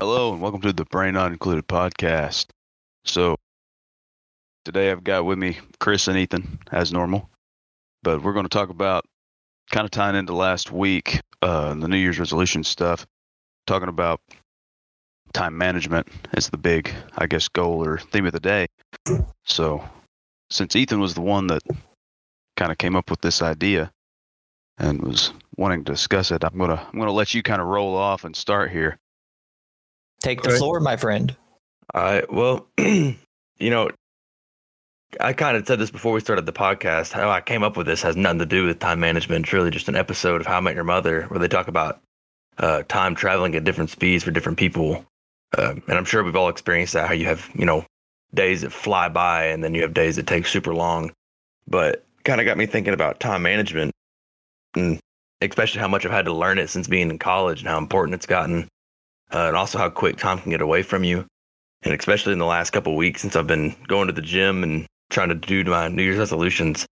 Hello and welcome to the Brain Not Included podcast. So today I've got with me Chris and Ethan as normal, but we're going to talk about kind of tying into last week, uh, the New Year's resolution stuff, talking about time management is the big, I guess, goal or theme of the day. So since Ethan was the one that kind of came up with this idea and was wanting to discuss it, I'm gonna I'm gonna let you kind of roll off and start here. Take the floor, my friend. All right. Well, you know, I kind of said this before we started the podcast. How I came up with this has nothing to do with time management. It's really just an episode of How I Met Your Mother where they talk about uh, time traveling at different speeds for different people. Um, and I'm sure we've all experienced that. How you have, you know, days that fly by and then you have days that take super long. But kind of got me thinking about time management and especially how much I've had to learn it since being in college and how important it's gotten. Uh, and also how quick time can get away from you and especially in the last couple of weeks since I've been going to the gym and trying to do my New Year's resolutions,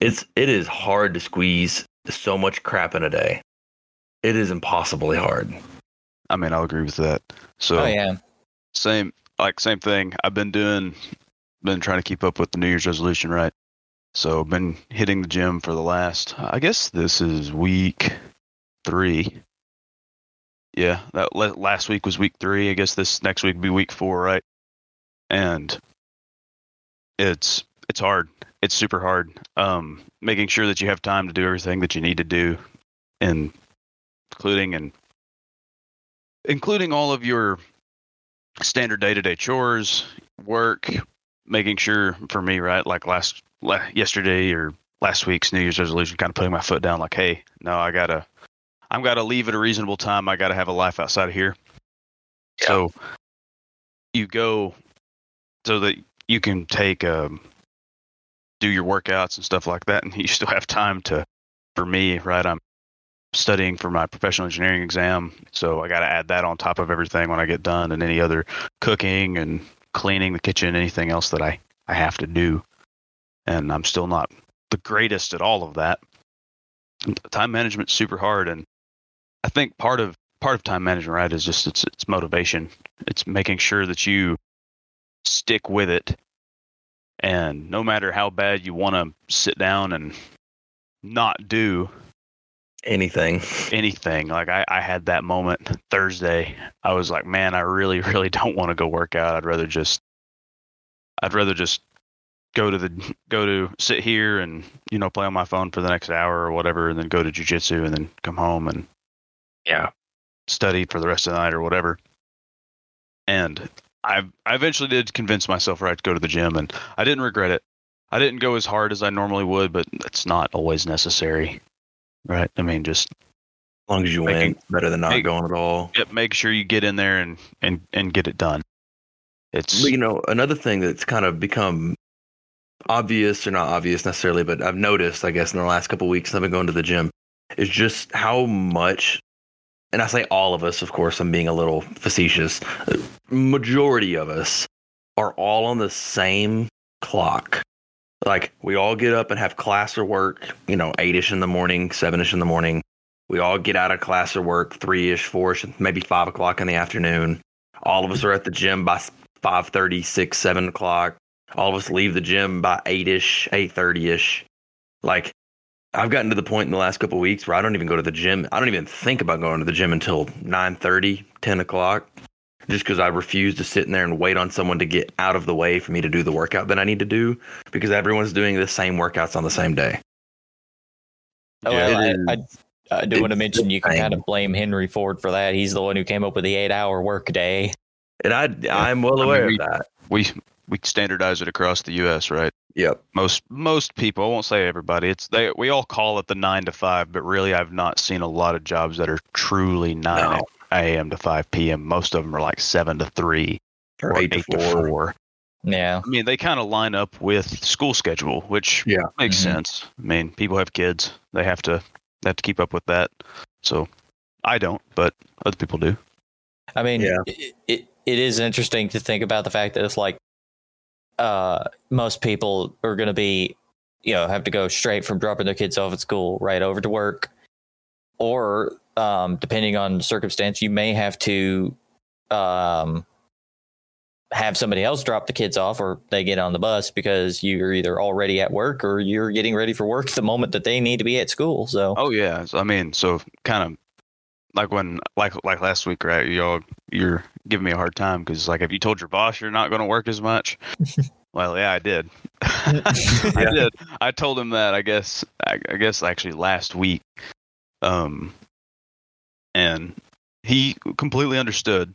it's it is hard to squeeze so much crap in a day. It is impossibly hard. I mean, I'll agree with that. So oh yeah. same like same thing. I've been doing been trying to keep up with the New Year's resolution, right? So been hitting the gym for the last I guess this is week 3. Yeah, that la- last week was week 3. I guess this next week will be week 4, right? And it's it's hard. It's super hard. Um making sure that you have time to do everything that you need to do and including and including all of your standard day-to-day chores, work, making sure for me, right, like last la- yesterday or last week's New Year's resolution, kind of putting my foot down, like, hey, no, I gotta, I'm gotta leave at a reasonable time. I gotta have a life outside of here. So you go so that you can take um, do your workouts and stuff like that, and you still have time to. For me, right, I'm studying for my professional engineering exam, so I got to add that on top of everything when I get done, and any other cooking and cleaning the kitchen, anything else that I I have to do, and I'm still not the greatest at all of that. Time management's super hard, and I think part of part of time management, right, is just it's it's motivation. It's making sure that you stick with it, and no matter how bad you want to sit down and not do Anything. anything. Like I, I had that moment Thursday. I was like, man, I really, really don't want to go work out. I'd rather just, I'd rather just go to the, go to sit here and, you know, play on my phone for the next hour or whatever, and then go to jujitsu and then come home and Yeah. study for the rest of the night or whatever. And I, I eventually did convince myself right to go to the gym, and I didn't regret it. I didn't go as hard as I normally would, but it's not always necessary, right? I mean, just As long as you win, better than not make- going at all. Yep, make sure you get in there and and and get it done. It's you know, another thing that's kind of become obvious or not obvious necessarily, but I've noticed, I guess, in the last couple of weeks, I've been going to the gym, is just how much, and I say all of us, of course, I'm being a little facetious, majority of us are all on the same clock. Like, we all get up and have class or work, you know, eight ish in the morning, seven ish in the morning. We all get out of class or work three ish, four ish, maybe five o'clock in the afternoon. All of us are at the gym by five thirty, six, seven o'clock. All of us leave the gym by eight ish, eight thirty ish. Like I've gotten to the point in the last couple of weeks where I don't even go to the gym. I don't even think about going to the gym until 9:30, 10 o'clock, just because I refuse to sit in there and wait on someone to get out of the way for me to do the workout that I need to do because everyone's doing the same workouts on the same day. Oh, Yeah, well, I, I, I do want to mention you can kind of blame Henry Ford for that. He's the one who came up with the eight-hour workday. And I, I'm well I mean, aware we- of that. we we standardize it across the U.S. Right? Yep. Most most people, I won't say everybody. It's they we all call it the nine to five, but really I've not seen a lot of jobs that are truly nine No. a.m. to five p.m. Most of them are like seven to three Or eight to four. four. Yeah. I mean, they kind of line up with school schedule, which Yeah. makes Mhm. sense. I mean, people have kids; they have to they have to keep up with that. So, I don't, but other people do. I mean, Yeah. it, it it is interesting to think about the fact that it's like uh most people are going to be you know have to go straight from dropping their kids off at school right over to work or um depending on circumstance you may have to um, have somebody else drop the kids off or they get on the bus because you're either already at work or you're getting ready for work the moment that they need to be at school. So, Oh yeah, I mean, so kind of like when like like last week, right? Y'all, you're giving me a hard time because like, have you told your boss you're not going to work as much? well, yeah, I did. I did. I told him that. I guess. I, I guess actually last week. Um, and he completely understood.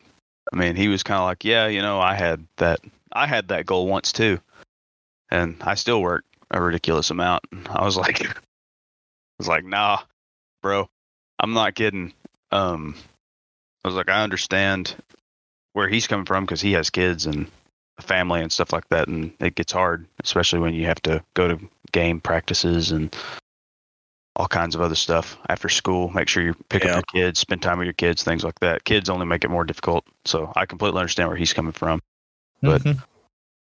I mean, he was kind of like, yeah, you know, I had that. I had that goal once too, and I still work a ridiculous amount. I was like, I was like, nah, bro, I'm not kidding. Um, I was like, I understand where he's coming from because he has kids and a family and stuff like that, and it gets hard, especially when you have to go to game practices and all kinds of other stuff after school. Make sure you pick Yeah. up your kids, spend time with your kids, things like that. Kids only make it more difficult. So I completely understand where he's coming from. But- Mhm.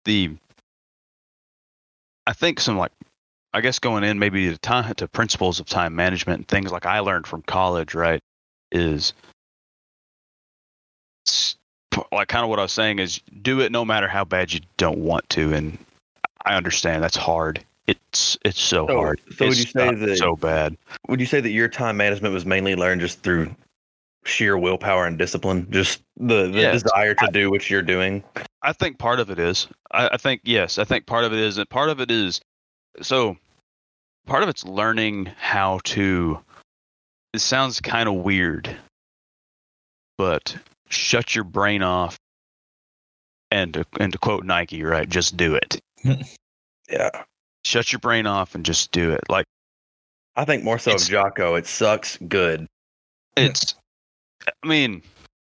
The I think some like I guess going in maybe to time to principles of time management and things like I learned from college, right? Is like kind of what I was saying is do it no matter how bad you don't want to, and I understand that's hard. It's it's so, So- hard. so would It's you say that- so bad? Would you say that your time management was mainly learned just through sheer willpower and discipline? Just the, the Yes. desire to do what you're doing? I think part of it is. I, I think yes. I think part of it is, and part of it is. So, part of it's learning how to. It sounds kind of weird, but shut your brain off. And to, and to quote Nike, right? Just do it. Yeah. Shut your brain off and just do it. Like I think more so of Jocko. It sucks good. it's. I mean,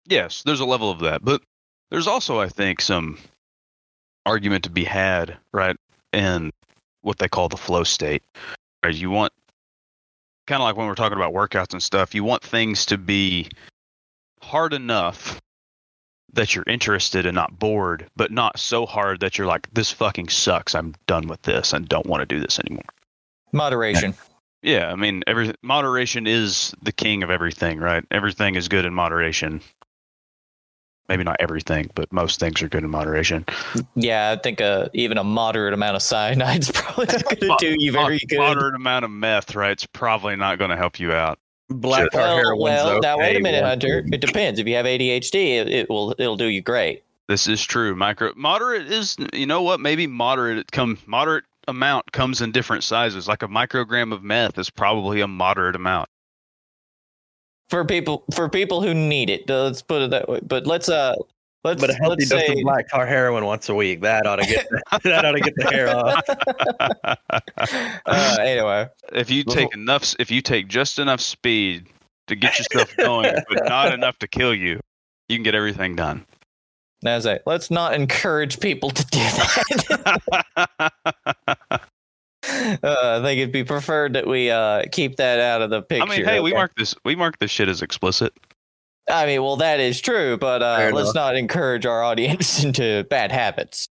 yes, there's a level of that, but there's also, I think, some argument to be had, right, in what they call the flow state. Right? You want kind of like when we're talking about workouts and stuff, you want things to be hard enough that you're interested and not bored, but not so hard that you're like, this fucking sucks. I'm done with this and don't want to do this anymore. Moderation. Yeah, I mean, every moderation is the king of everything, right? Everything is good in moderation. Maybe not everything, but most things are good in moderation. Yeah, I think uh, even a moderate amount of cyanide is probably not going to do you very Mo- good. Moderate amount of meth, right? It's probably not going to help you out. Black tar well, heroin's well now wait a minute, Hunter. It depends. If you have ADHD, it, it will it'll do you great. This is true. Micro moderate is, you know what? Maybe moderate come moderate amount comes in different sizes. Like a microgram of meth is probably a moderate amount. For people for people who need it. Let's put it that way. But let's uh let's But a healthy let's dose say of black tar heroin once a week. That ought to get that ought to get the hair off. uh, anyway. if you take enough, if you take just enough speed to get yourself going, but not enough to kill you, you can get everything done. As I let's not encourage people to do that. uh, I think it'd be preferred that we uh, keep that out of the picture. I mean, hey, we mark this. We mark this shit as explicit. I mean, well, that is true, but uh, let's not encourage our audience into bad habits.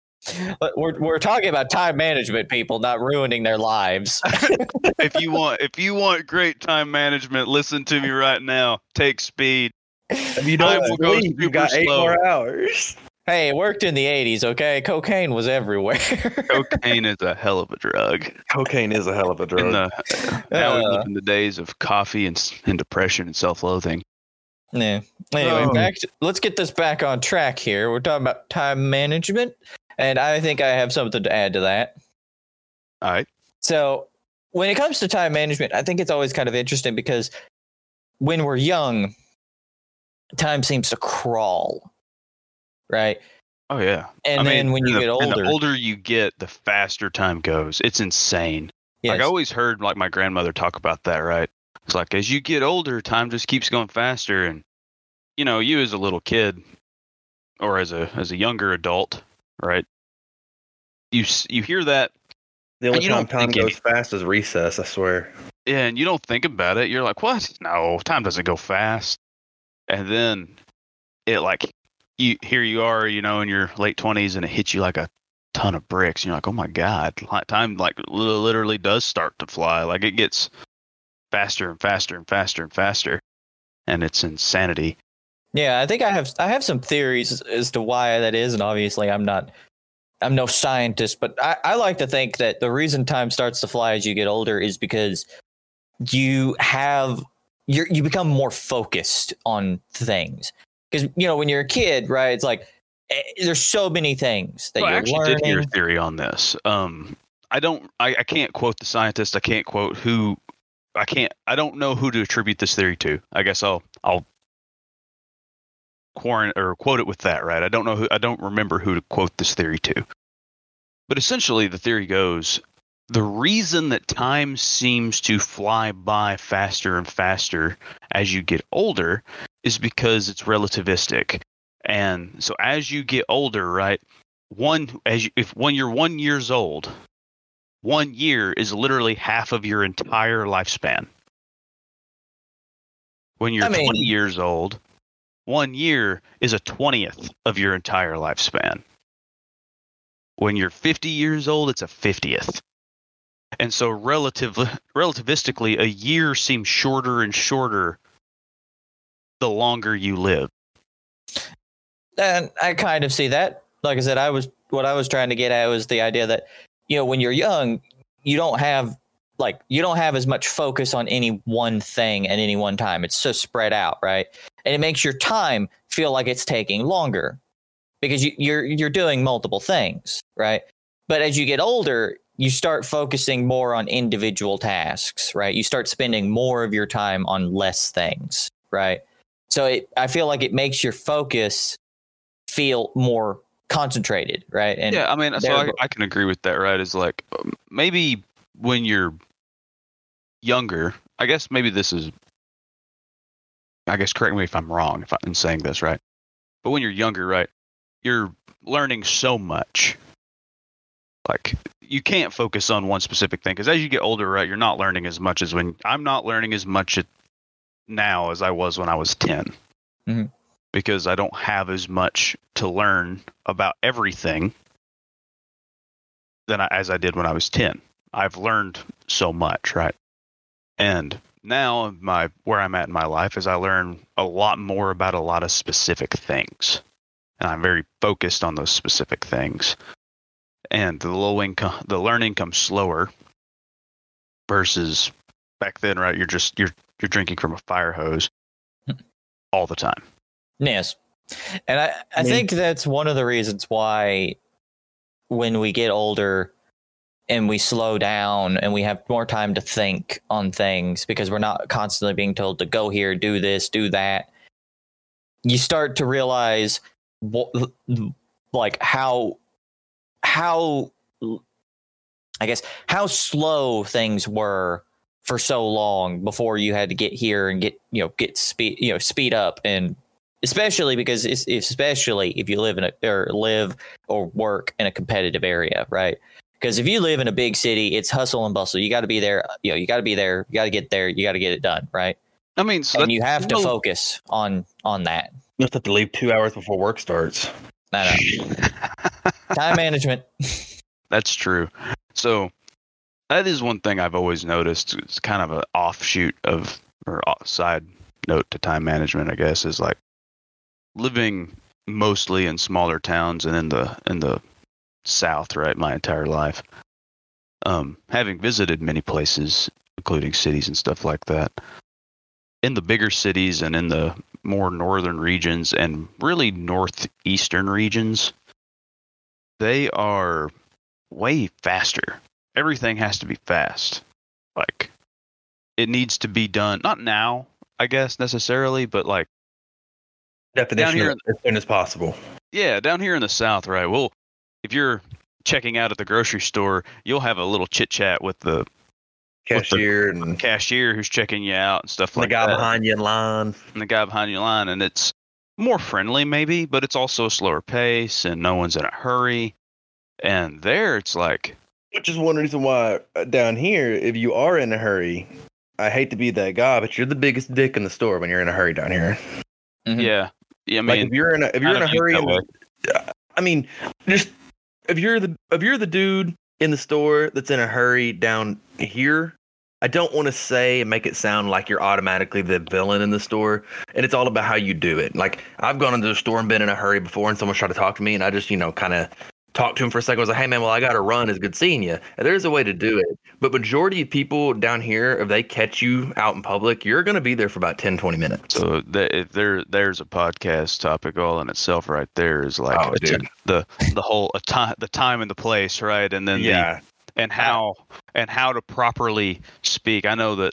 But We're we're talking about time management, people, not ruining their lives. if you want, if you want great time management, listen to me right now. Take speed. If you Time don't will go sleep, you got eight slow. more hours. Hey, it worked in the '80s. Okay, cocaine was everywhere. Cocaine is a hell of a drug. Cocaine is a hell of a drug. In the, now we Uh. live in the days of coffee and, and depression and self-loathing. Yeah. Anyway, Oh. back to, let's get this back on track here. We're talking about time management, and I think I have something to add to that. All right. So, when it comes to time management, I think it's always kind of interesting because when we're young, time seems to crawl, right? Oh yeah. And I mean, then when and you the- get and older, the older you get, the faster time goes. It's insane. Like yes, I always heard like my grandmother talk about that, right? It's like as you get older, time just keeps going faster and you know, you as a little kid or as a as a younger adult, right? You you hear that the only you time time think any- goes fast is recess. I swear. Yeah, and you don't think about it. You're like, "What? No, time doesn't go fast." And then it like you here you are, you know, in your late 20s and it hits you like a ton of bricks. And you're like, "Oh my god, time like literally does start to fly. Like it gets faster and faster and faster and faster." And it's insanity. Yeah, I think I have I have some theories as to why that is, and obviously I'm not I'm no scientist, but I, I like to think that the reason time starts to fly as you get older is because you have you you become more focused on things. Because you know when you're a kid, right? It's like eh, there's so many things that Well, you're actually learning. did hear a theory on this. Um, I don't. I, I can't quote the scientist. I can't quote who. I can't. I don't know who to attribute this theory to. I guess I'll. I'll. Quarant or quote it with that, right? I don't know who. I don't remember who to quote this theory to. But essentially, the theory goes: the reason that time seems to fly by faster and faster as you get older is because it's relativistic. And so as you get older, right? One as you, if when you're 1 years old, 1 year is literally half of your entire lifespan. When you're I mean- 20 years old, 1 year is a 20th of your entire lifespan. When you're 50 years old, it's a 50th. And so relative relativistically a year seems shorter and shorter the longer you live. And I kind of see that. Like I said, I was what I was trying to get at was the idea that you know when you're young, you don't have like you don't have as much focus on any one thing at any one time. It's so spread out, right? And it makes your time feel like it's taking longer because you, you're you're doing multiple things, right? But as you get older, you start focusing more on individual tasks, right? You start spending more of your time on less things, right? So it, I feel like it makes your focus feel more concentrated, right? And yeah, I mean, so I, I can agree with that, right? Is like um, maybe when you're younger, I guess maybe this is, I guess correct me if I'm wrong if I'm saying this, right? But when you're younger, right, you're learning so much. Like you can't focus on one specific thing because as you get older, right, you're not learning as much as when I'm not learning as much at, now as I was when I was 10 Mhm. because I don't have as much to learn about everything than I, as I did when I was 10. I've learned so much, right? And now my where I'm at in my life is I learn a lot more about a lot of specific things. And I'm very focused on those specific things. And the low income the learning comes slower versus back then, right? You're just you're you're drinking from a fire hose hmm. all the time. Yes. And I, I I mean- think that's one of the reasons why when we get older and we slow down and we have more time to think on things because we're not constantly being told to go here, do this, do that, you start to realize what, like how how I guess how slow things were for so long before you had to get here and get you know get speed you know speed up and especially because it's, especially if you live in a or live or work in a competitive area right because if you live in a big city it's hustle and bustle you got to be there you know you got to be there you got to get there you got to get it done right I mean, so and you have to no- focus on on that You just have to leave two hours before work starts. I know. time management That's true. So that is one thing I've always noticed. It's kind of an offshoot of or side note to time management, I guess, is like living mostly in smaller towns and in the in the south, right, my entire life. Um, having visited many places, including cities and stuff like that. In the bigger cities and in the more northern regions and really northeastern regions, they are way faster. Everything has to be fast. Like it needs to be done not now, I guess necessarily, but like Definition here of as soon as possible. yeah, down here in the south, right? Well, if you're checking out at the grocery store, you'll have a little chit chat with the Cashier and cashier who's checking you out and stuff the like that. The guy that. behind you in line. and the guy behind you in line, and it's more friendly maybe, but it's also a slower pace, and no one's in a hurry. And there, it's like Which is one reason why uh, down here, if you are in a hurry, I hate to be that guy, but you're the biggest dick in the store when you're in a hurry down here. Mhm. Yeah, yeah. I like mean, if you're in a if you're in a I don't hurry, think the- I mean, just if you're the if you're the dude in the store that's in a hurry down here, I don't want to say and make it sound like you're automatically the villain in the store. And it's all about how you do it. Like I've gone into the store and been in a hurry before and someone's tried to talk to me and I just, you know, kind of talked to him for a second. I was like, hey man, well I gotta run. It's good seeing you. And there's a way to do it. But majority of people down here, if they catch you out in public, you're gonna be there for about 10, 20 minutes. So that, there there's a podcast topic all in itself right there is like Oh, the the whole a time the time and the place right and then the yeah. and how and how to properly speak. I know that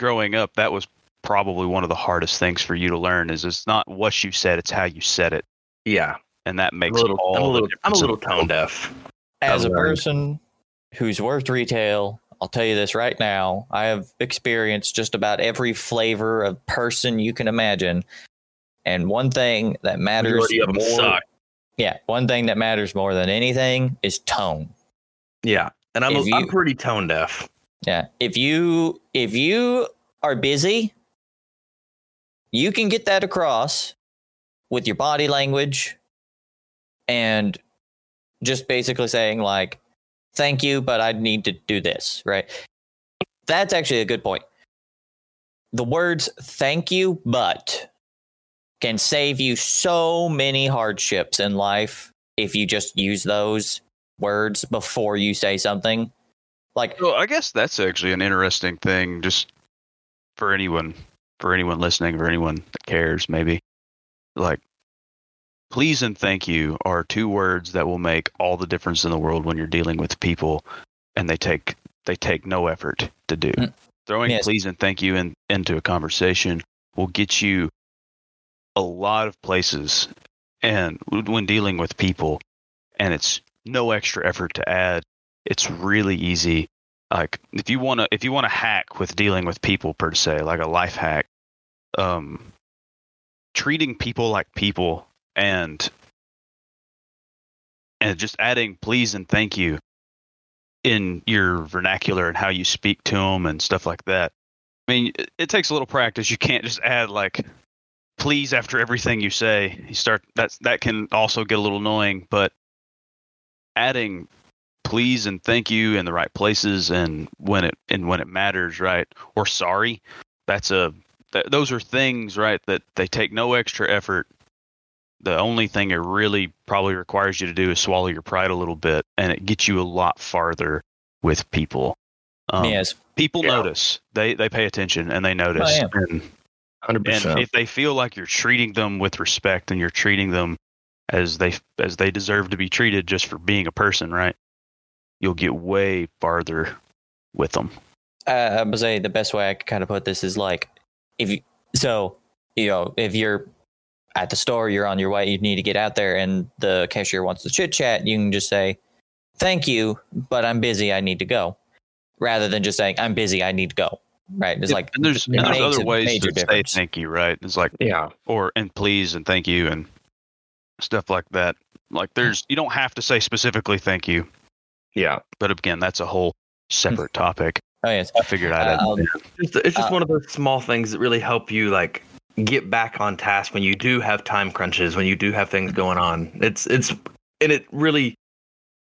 growing up, that was probably one of the hardest things for you to learn. Is it's not what you said, it's how you said it, Yeah. And that makes a little, all I'm a the little, I'm a little tone deaf. As a I've learned. person who's worked retail, I'll tell you this right now. I have experienced just about every flavor of person you can imagine. And one thing that matters Majority of them more, suck. yeah, one thing that matters more than anything is tone. Yeah. And I'm, If I'm pretty tone deaf. Yeah. If you if you are busy, you can get that across with your body language and just basically saying like thank you but I need to do this, right? That's actually a good point. The words thank you but can save you so many hardships in life if you just use those words before you say something. Like Well, I guess that's actually an interesting thing, just for anyone, for anyone listening, for anyone that cares, maybe. Like, please and thank you are two words that will make all the difference in the world when you're dealing with people, and they take they take no effort to do. Mm. Throwing Yes. please and thank you in, into a conversation will get you a lot of places, and when dealing with people, and it's no extra effort to add it's really easy like if you want to if you want to hack with dealing with people per se like a life hack um treating people like people and and just adding please and thank you in your vernacular and how you speak to them and stuff like that. I mean it, takes a little practice. You can't just add like please after everything you say. You start that's that can also get a little annoying but adding please and thank you in the right places and when it and when it matters right? Or sorry. That's a th- those are things right that they take no extra effort the only thing it really probably requires you to do is swallow your pride a little bit and it gets you a lot farther with people um, yes, people Yeah. notice they they pay attention and they notice yeah. and Hundred and percent. and if they feel like you're treating them with respect and you're treating them as they as they deserve to be treated just for being a person, right? You'll get way farther with them. uh, I would say the best way I could kind of put this is like if you so you know if you're at the store, you're on your way, you need to get out there, and the cashier wants to chit chat. You can just say, "Thank you, but I'm busy. I need to go," rather than just saying, "I'm busy. I need to go." Right? It's like and there's, it and there's other ways major to say thank you, right? It's like yeah. or and please and thank you and stuff like that. Like there's you don't have to say specifically thank you, Yeah. but again, that's a whole separate topic. Oh yes, I figured I'd add Um. It's, it's just Uh, one of those small things that really help you like get back on task when you do have time crunches, when you do have things going on. It's it's and it really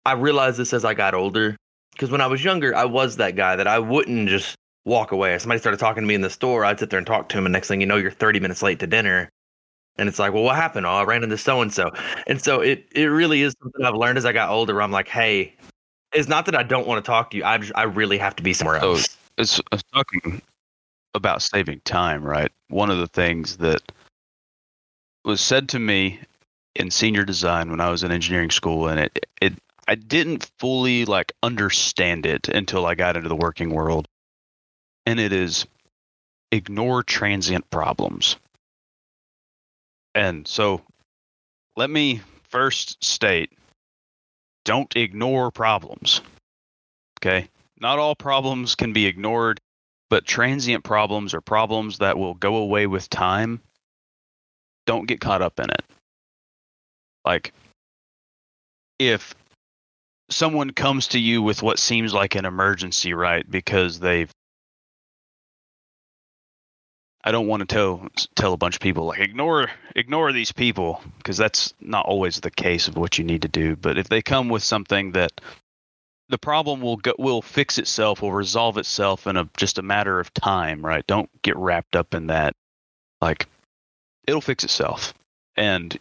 I realized this as I got older because when I was younger, I was that guy that I wouldn't just walk away. If somebody started talking to me in the store, I'd sit there and talk to him, and next thing you know, you're 30 minutes late to dinner. And it's like, well, what happened? Oh, I ran into so and so. And so it it really is something I've learned as I got older. I'm like, hey, it's not that I don't want to talk to you. I just, I really have to be somewhere So, else. it's, it's talking about saving time, right? One of the things that was said to me in senior design when I was in engineering school, and it it I didn't fully like understand it until I got into the working world, and it is ignore transient problems. And so, let me first state: don't ignore problems. Okay, not all problems can be ignored, but transient problems are problems that will go away with time. Don't get caught up in it. Like, if someone comes to you with what seems like an emergency, right? Because they've I don't want to tell tell a bunch of people like ignore ignore these people because that's not always the case of what you need to do. But if they come with something that the problem will go, will fix itself, will resolve itself in a just a matter of time, right? Don't get wrapped up in that. Like it'll fix itself. And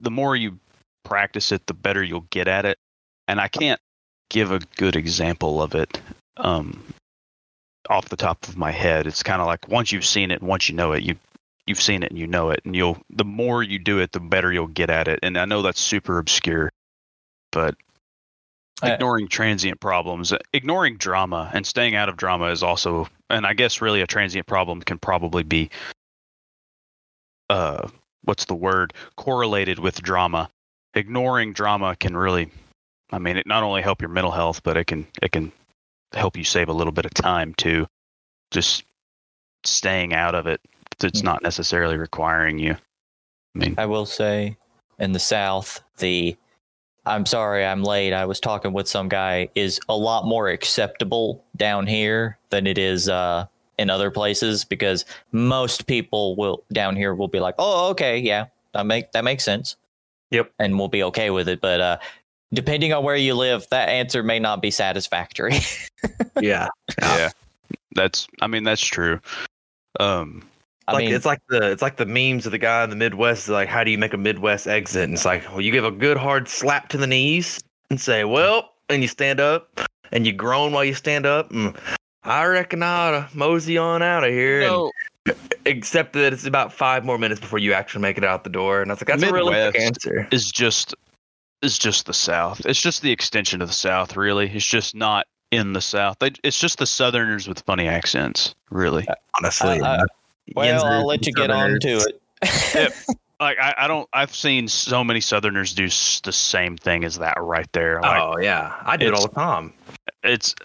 the more you practice it, the better you'll get at it. And I can't give a good example of it um, off the top of my head. It's kind of like once you've seen it, once you know it, you you've seen it and you know it, and you'll the more you do it, the better you'll get at it. And I know that's super obscure, but Uh, ignoring transient problems, ignoring drama, and staying out of drama is also, and I guess really a transient problem can probably be, uh, what's the word, correlated with drama. Ignoring drama can really, I mean, it not only help your mental health, but it can it can help you save a little bit of time too. Just staying out of it. It's Mm. not necessarily requiring you. I mean, I will say in the South, the I'm sorry I'm late. I was talking with some guy is a lot more acceptable down here than it is uh, in other places because most people will down here will be like, oh, okay, yeah, that make that makes sense. Yep. and we'll be okay with it. But uh, depending on where you live, that answer may not be satisfactory. Yeah. yeah, that's. I mean, that's true. Um, I like mean, it's like the it's like the memes of the guy in the Midwest. is Like, how do you make a Midwest exit? And it's like, well, you give a good hard slap to the knees and say, "Well," and you stand up and you groan while you stand up. And I reckon I ought to mosey on out of here. and- except that it's about five more minutes before you actually make it out the door. And I was like, that's a realistic Midwest. answer. is just is just the South. It's just the extension of the South. Really, it's just not in the South. They, it's just the Southerners with funny accents. Really, Honestly, Uh, uh, well, Yinzers I'll let you get on to Southerners. it. like I, I don't. I've seen so many Southerners do s- the same thing as that right there. Like Oh yeah, I do it all the time. it's.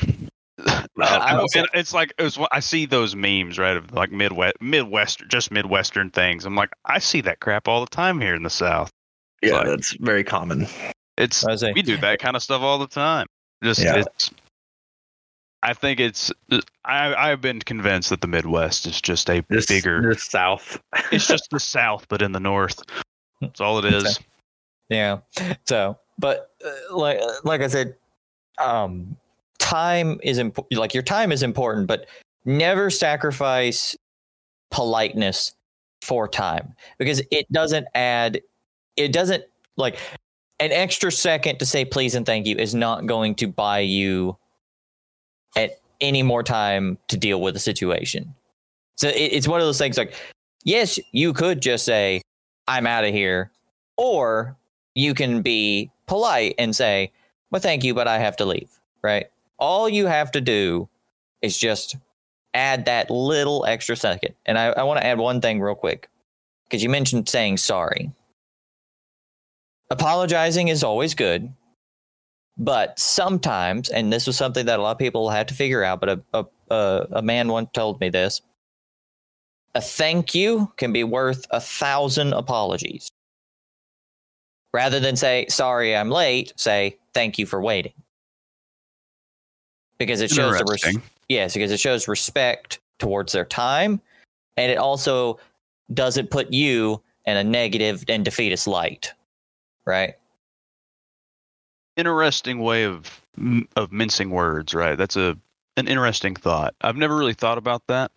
I And also- it's like it was, I see those memes right of like Midwest, Midwestern, just Midwestern things. I'm like, I see that crap all the time here in the South. Yeah, like- that's very common. It's I we do that kind of stuff all the time. Just Yeah. it's. I think it's. I I've been convinced that the Midwest is just a This bigger. the South. it's just the South, but in the North. That's all it is. Yeah. So, but uh, like like I said, um, time is important. Like your time is important, but never sacrifice politeness for time because it doesn't add. It doesn't like an extra second to say please and thank you is not going to buy you at any more time to deal with the situation. So it, it's one of those things like, yes, you could just say, I'm out of here. Or you can be polite and say, well, thank you, but I have to leave, right? All you have to do is just add that little extra second. And I, I want to add one thing real quick because you mentioned saying sorry. Apologizing is always good, but sometimes, and this was something that a lot of people had to figure out, but a, a, a, man once told me this a thank you can be worth a thousand apologies. Rather than say, sorry, I'm late, say, thank you for waiting. Because it shows the res- yes, because it shows respect towards their time, and it also doesn't put you in a negative and defeatist light, right? Interesting way of of mincing words, right? That's a an interesting thought. I've never really thought about that.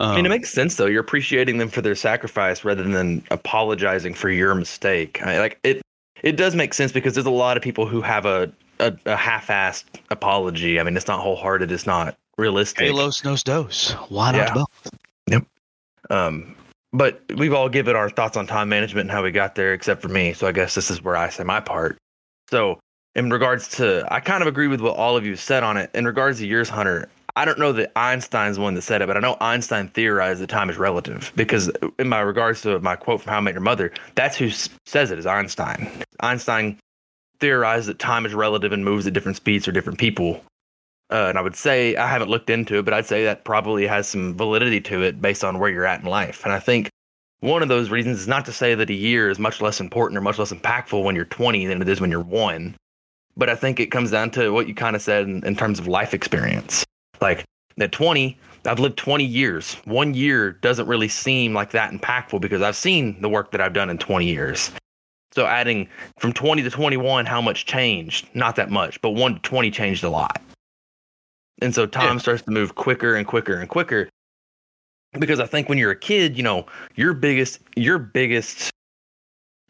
Um, I mean, it makes sense though. You're appreciating them for their sacrifice rather than apologizing for your mistake. I, like it, it does make sense because there's a lot of people who have a a, a half-assed apology. I mean, it's not wholehearted. It's not realistic. Halos knows dose. Why not Yeah. both? Um, but we've all given our thoughts on time management and how we got there, except for me. So I guess this is where I say my part. So in regards to, I kind of agree with what all of you said on it. In regards to yours, Hunter, I don't know that Einstein's one that said it, but I know Einstein theorized that time is relative because in my regards to my quote from How I Met Your Mother, that's who says it is Einstein. Einstein theorized that time is relative and moves at different speeds for different people. Uh, and I would say I haven't looked into it, but I'd say that probably has some validity to it based on where you're at in life. And I think one of those reasons is not to say that a year is much less important or much less impactful when you're 20 than it is when you're one. But I think it comes down to what you kind of said in, in terms of life experience. Like at 20, I've lived 20 years. One year doesn't really seem like that impactful because I've seen the work that I've done in 20 years. So adding from 20 to 21, how much changed? Not that much, but 1 to 20 changed a lot. And so time Yeah. starts to move quicker and quicker and quicker. Because I think when you're a kid, you know, your biggest your biggest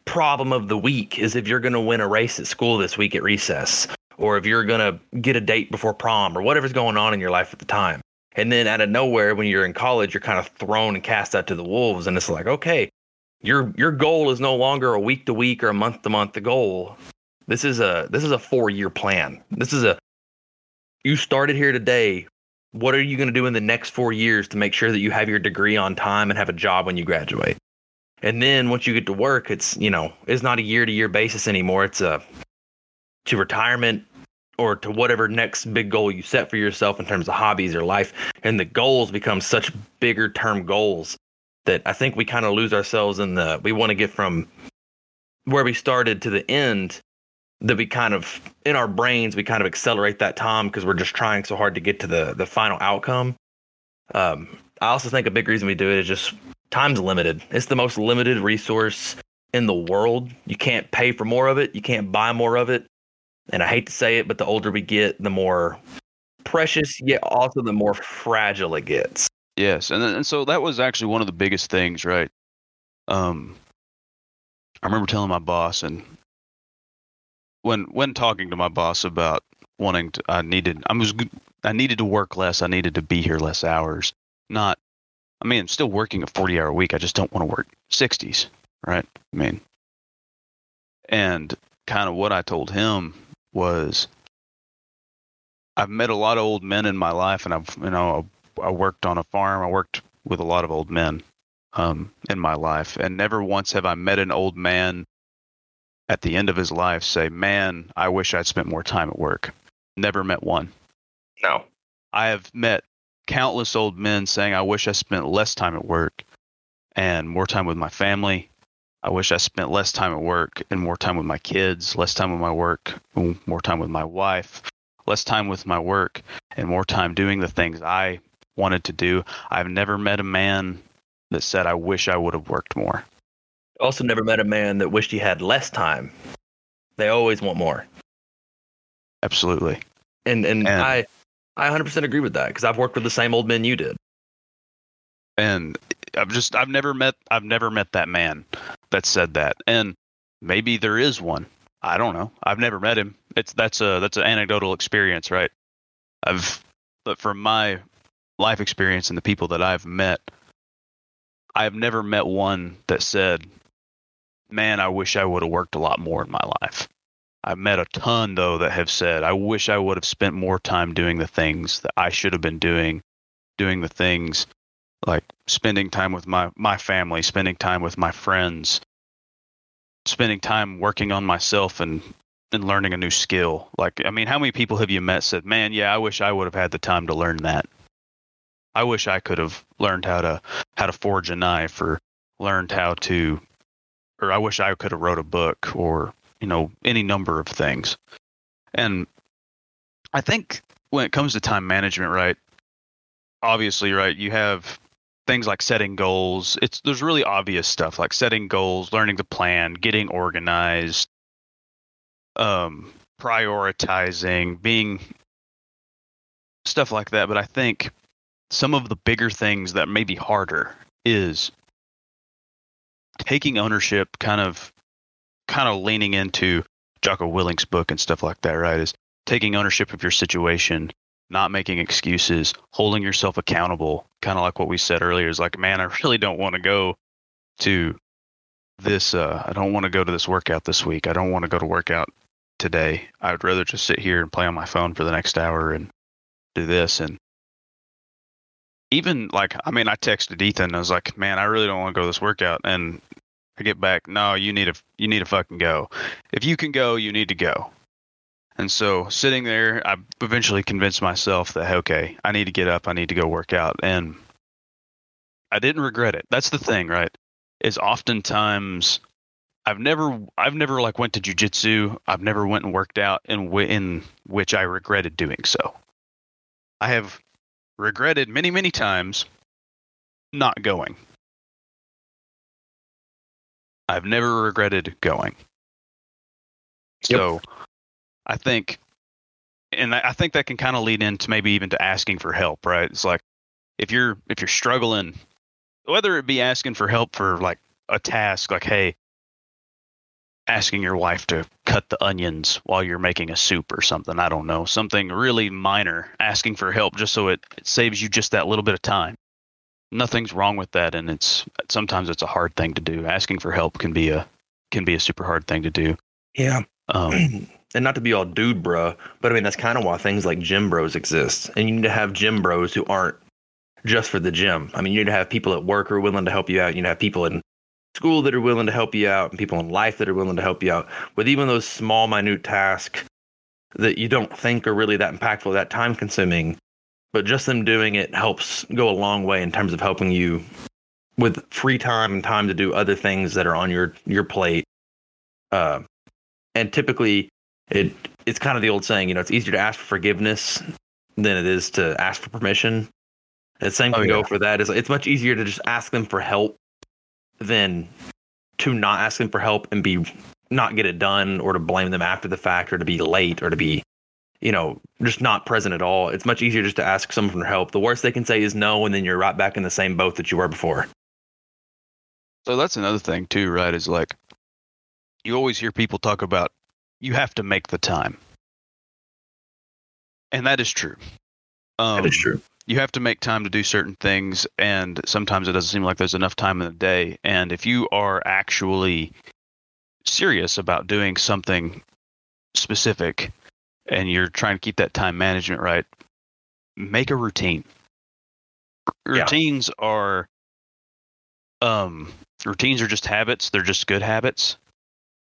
problem of the week is if you're going to win a race at school this week at recess or if you're going to get a date before prom or whatever's going on in your life at the time. And then out of nowhere when you're in college, you're kind of thrown and cast out to the wolves and it's like, okay, your your goal is no longer a week to week or a month to month goal. This is a this is a 4-year plan. This is a you started here today. What are you going to do in the next 4 years to make sure that you have your degree on time and have a job when you graduate? And then once you get to work, it's, you know, it's not a year to year basis anymore. It's a to retirement or to whatever next big goal you set for yourself in terms of hobbies or life. And the goals become such bigger term goals that I think we kind of lose ourselves in the we want to get from where we started to the end that we kind of in our brains we kind of accelerate that time because we're just trying so hard to get to the the final outcome. Um, I also think a big reason we do it is just time's limited. It's the most limited resource in the world. You can't pay for more of it. You can't buy more of it. And I hate to say it, but the older we get, the more precious, yet also the more fragile it gets. Yes, and and so that was actually one of the biggest things, right? Um, I remember telling my boss, and when when talking to my boss about wanting to, I needed, I was, I needed to work less. I needed to be here less hours. Not, I mean, I'm still working a 40 hour week. I just don't want to work 60s, right? I mean, and kind of what I told him was, I've met a lot of old men in my life, and I've, you know, I worked on a farm. I worked with a lot of old men um, in my life, and never once have I met an old man at the end of his life say, "Man, I wish I'd spent more time at work." Never met one. No. I have met countless old men saying, "I wish I spent less time at work and more time with my family." I wish I spent less time at work and more time with my kids, less time with my work, more time with my wife, less time with my work, and more time doing the things I wanted to do. I've never met a man that said, I wish I would have worked more. Also, never met a man that wished he had less time. They always want more. Absolutely. And and, And- I I 100% agree with that because I've worked with the same old men you did. And I've just, I've never met, I've never met that man that said that. And maybe there is one. I don't know. I've never met him. It's, that's a, that's an anecdotal experience, right? I've, but from my life experience and the people that I've met, I've never met one that said, man, I wish I would have worked a lot more in my life. I've met a ton though that have said, I wish I would have spent more time doing the things that I should have been doing, doing the things like spending time with my, my family, spending time with my friends, spending time working on myself and, and learning a new skill. Like, I mean, how many people have you met said, man, yeah, I wish I would have had the time to learn that. I wish I could have learned how to, how to forge a knife or learned how to, or I wish I could have wrote a book or, you know, any number of things. And I think when it comes to time management, right? Obviously, right, you have things like setting goals. It's there's really obvious stuff like setting goals, learning to plan, getting organized, um, prioritizing, being stuff like that. But I think some of the bigger things that may be harder is taking ownership, kind of kind of leaning into Jocko Willink's book and stuff like that, right? Is taking ownership of your situation, not making excuses, holding yourself accountable, kind of like what we said earlier is like, man, I really don't want to go to this uh I don't want to go to this workout this week. I don't want to go to workout today. I would rather just sit here and play on my phone for the next hour and do this and even like I mean I texted Ethan I was like, "Man, I really don't want to go to this workout." And I get back, "No, you need to you need to fucking go. If you can go, you need to go." And so sitting there, I eventually convinced myself that okay, I need to get up, I need to go work out, and I didn't regret it. That's the thing, right? Is oftentimes I've never I've never like went to jujitsu. I've never went and worked out in in which I regretted doing so. I have regretted many many times not going. I've never regretted going. Yep. So I think, and I think that can kind of lead into maybe even to asking for help, right? It's like if you're if you're struggling, whether it be asking for help for like a task, like hey, asking your wife to cut the onions while you're making a soup or something. I don't know, something really minor, asking for help just so it, it saves you just that little bit of time. Nothing's wrong with that, and it's sometimes it's a hard thing to do. Asking for help can be a can be a super hard thing to do. Yeah. Um, and not to be all dude bro but I mean that's kind of why things like gym bros exist. And you need to have gym bros who aren't just for the gym. I mean, you need to have people at work who are willing to help you out. You need to have people in school that are willing to help you out, and people in life that are willing to help you out with even those small, minute tasks that you don't think are really that impactful, that time consuming. But just them doing it helps go a long way in terms of helping you with free time and time to do other things that are on your your plate. Uh, and typically, it it's kind of the old saying, you know, it's easier to ask for forgiveness than it is to ask for permission. The same Oh, can go for that. Is it's much easier to just ask them for help than to not ask them for help and be not get it done or to blame them after the fact or to be late or to be you know just not present at all it's much easier just to ask someone for help the worst they can say is no and then you're right back in the same boat that you were before So that's another thing too, right? Is like you always hear people talk about you have to make the time. And that is true. Um, that is true You have to make time to do certain things, and sometimes it doesn't seem like there's enough time in the day. And if you are actually serious about doing something specific and you're trying to keep that time management right, make a routine. Yeah. Routines are um routines are just habits they're just good habits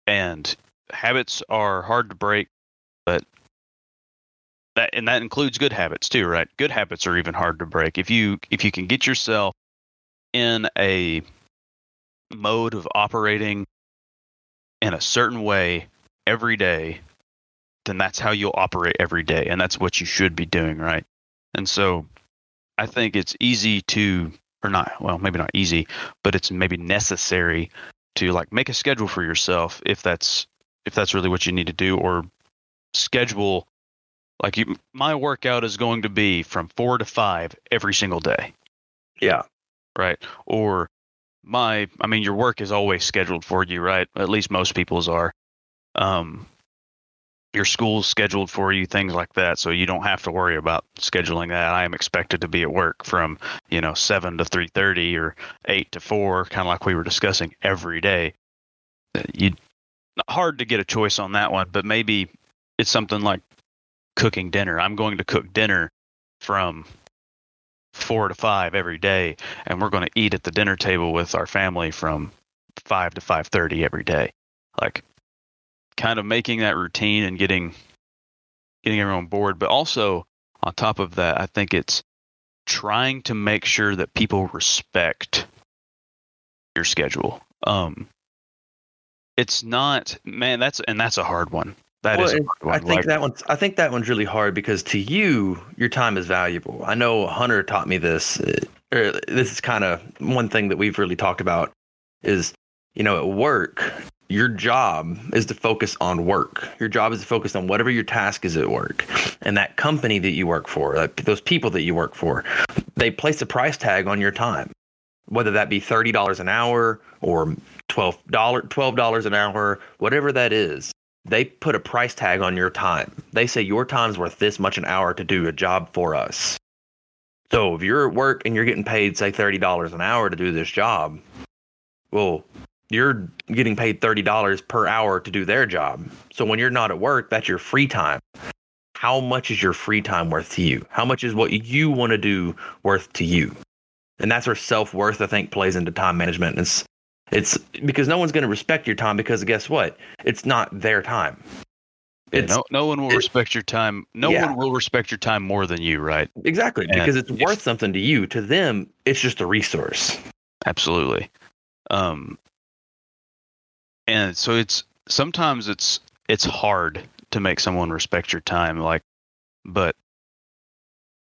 and habits are hard to break but that and that includes good habits too right good habits are even hard to break if you if you can get yourself in a mode of operating in a certain way every day then that's how you'll operate every day and that's what you should be doing right? And so i think it's easy to or not well maybe not easy but it's maybe necessary to like make a schedule for yourself if that's if that's really what you need to do or schedule like you, my workout is going to be from 4 to 5 every single day. Yeah. Right? Or my i mean your work is always scheduled for you right? At least most people's are. Um your school's scheduled for you things like that. So you don't have to worry about scheduling that. I am expected to be at work from you know 7 to 3:30 or 8 to 4 kind of like we were discussing every day. Uh, you hard to get a choice on that one but maybe it's something like cooking dinner. I'm going to cook dinner from 4 to 5 every day and we're going to eat at the dinner table with our family from 5 to 5:30 every day. Like kind of making that routine and getting getting everyone bored but also on top of that i think it's trying to make sure that people respect your schedule um it's not man that's and that's a hard one That is Well, a hard one I think like- that one's. I think that one's really hard because to you, your time is valuable. I know Hunter taught me this. uh, Or this is kind of one thing that we've really talked about. Is you know at work, your job is to focus on work. Your job is to focus on whatever your task is at work, and that company that you work for, like those people that you work for, they place a price tag on your time, whether that be thirty dollars an hour or twelve dollar twelve dollars an hour, whatever that is they put a price tag on your time. They say your time's worth this much an hour to do a job for us. So if you're at work and you're getting paid, say, $30 an hour to do this job, well, you're getting paid $30 per hour to do their job. So when you're not at work, that's your free time. How much is your free time worth to you? How much is what you want to do worth to you? And that's where self worth, I think, plays into time management. It's it's because no one's going to respect your time because guess what? It's not their time. Yeah, no, no one will it- respect your time. No Yeah. one will respect your time more than you, right? exactly And because it's worth something to you. To them, it's just a resource. Absolutely. Um, and so it's sometimes it's it's hard to make someone respect your time, like, but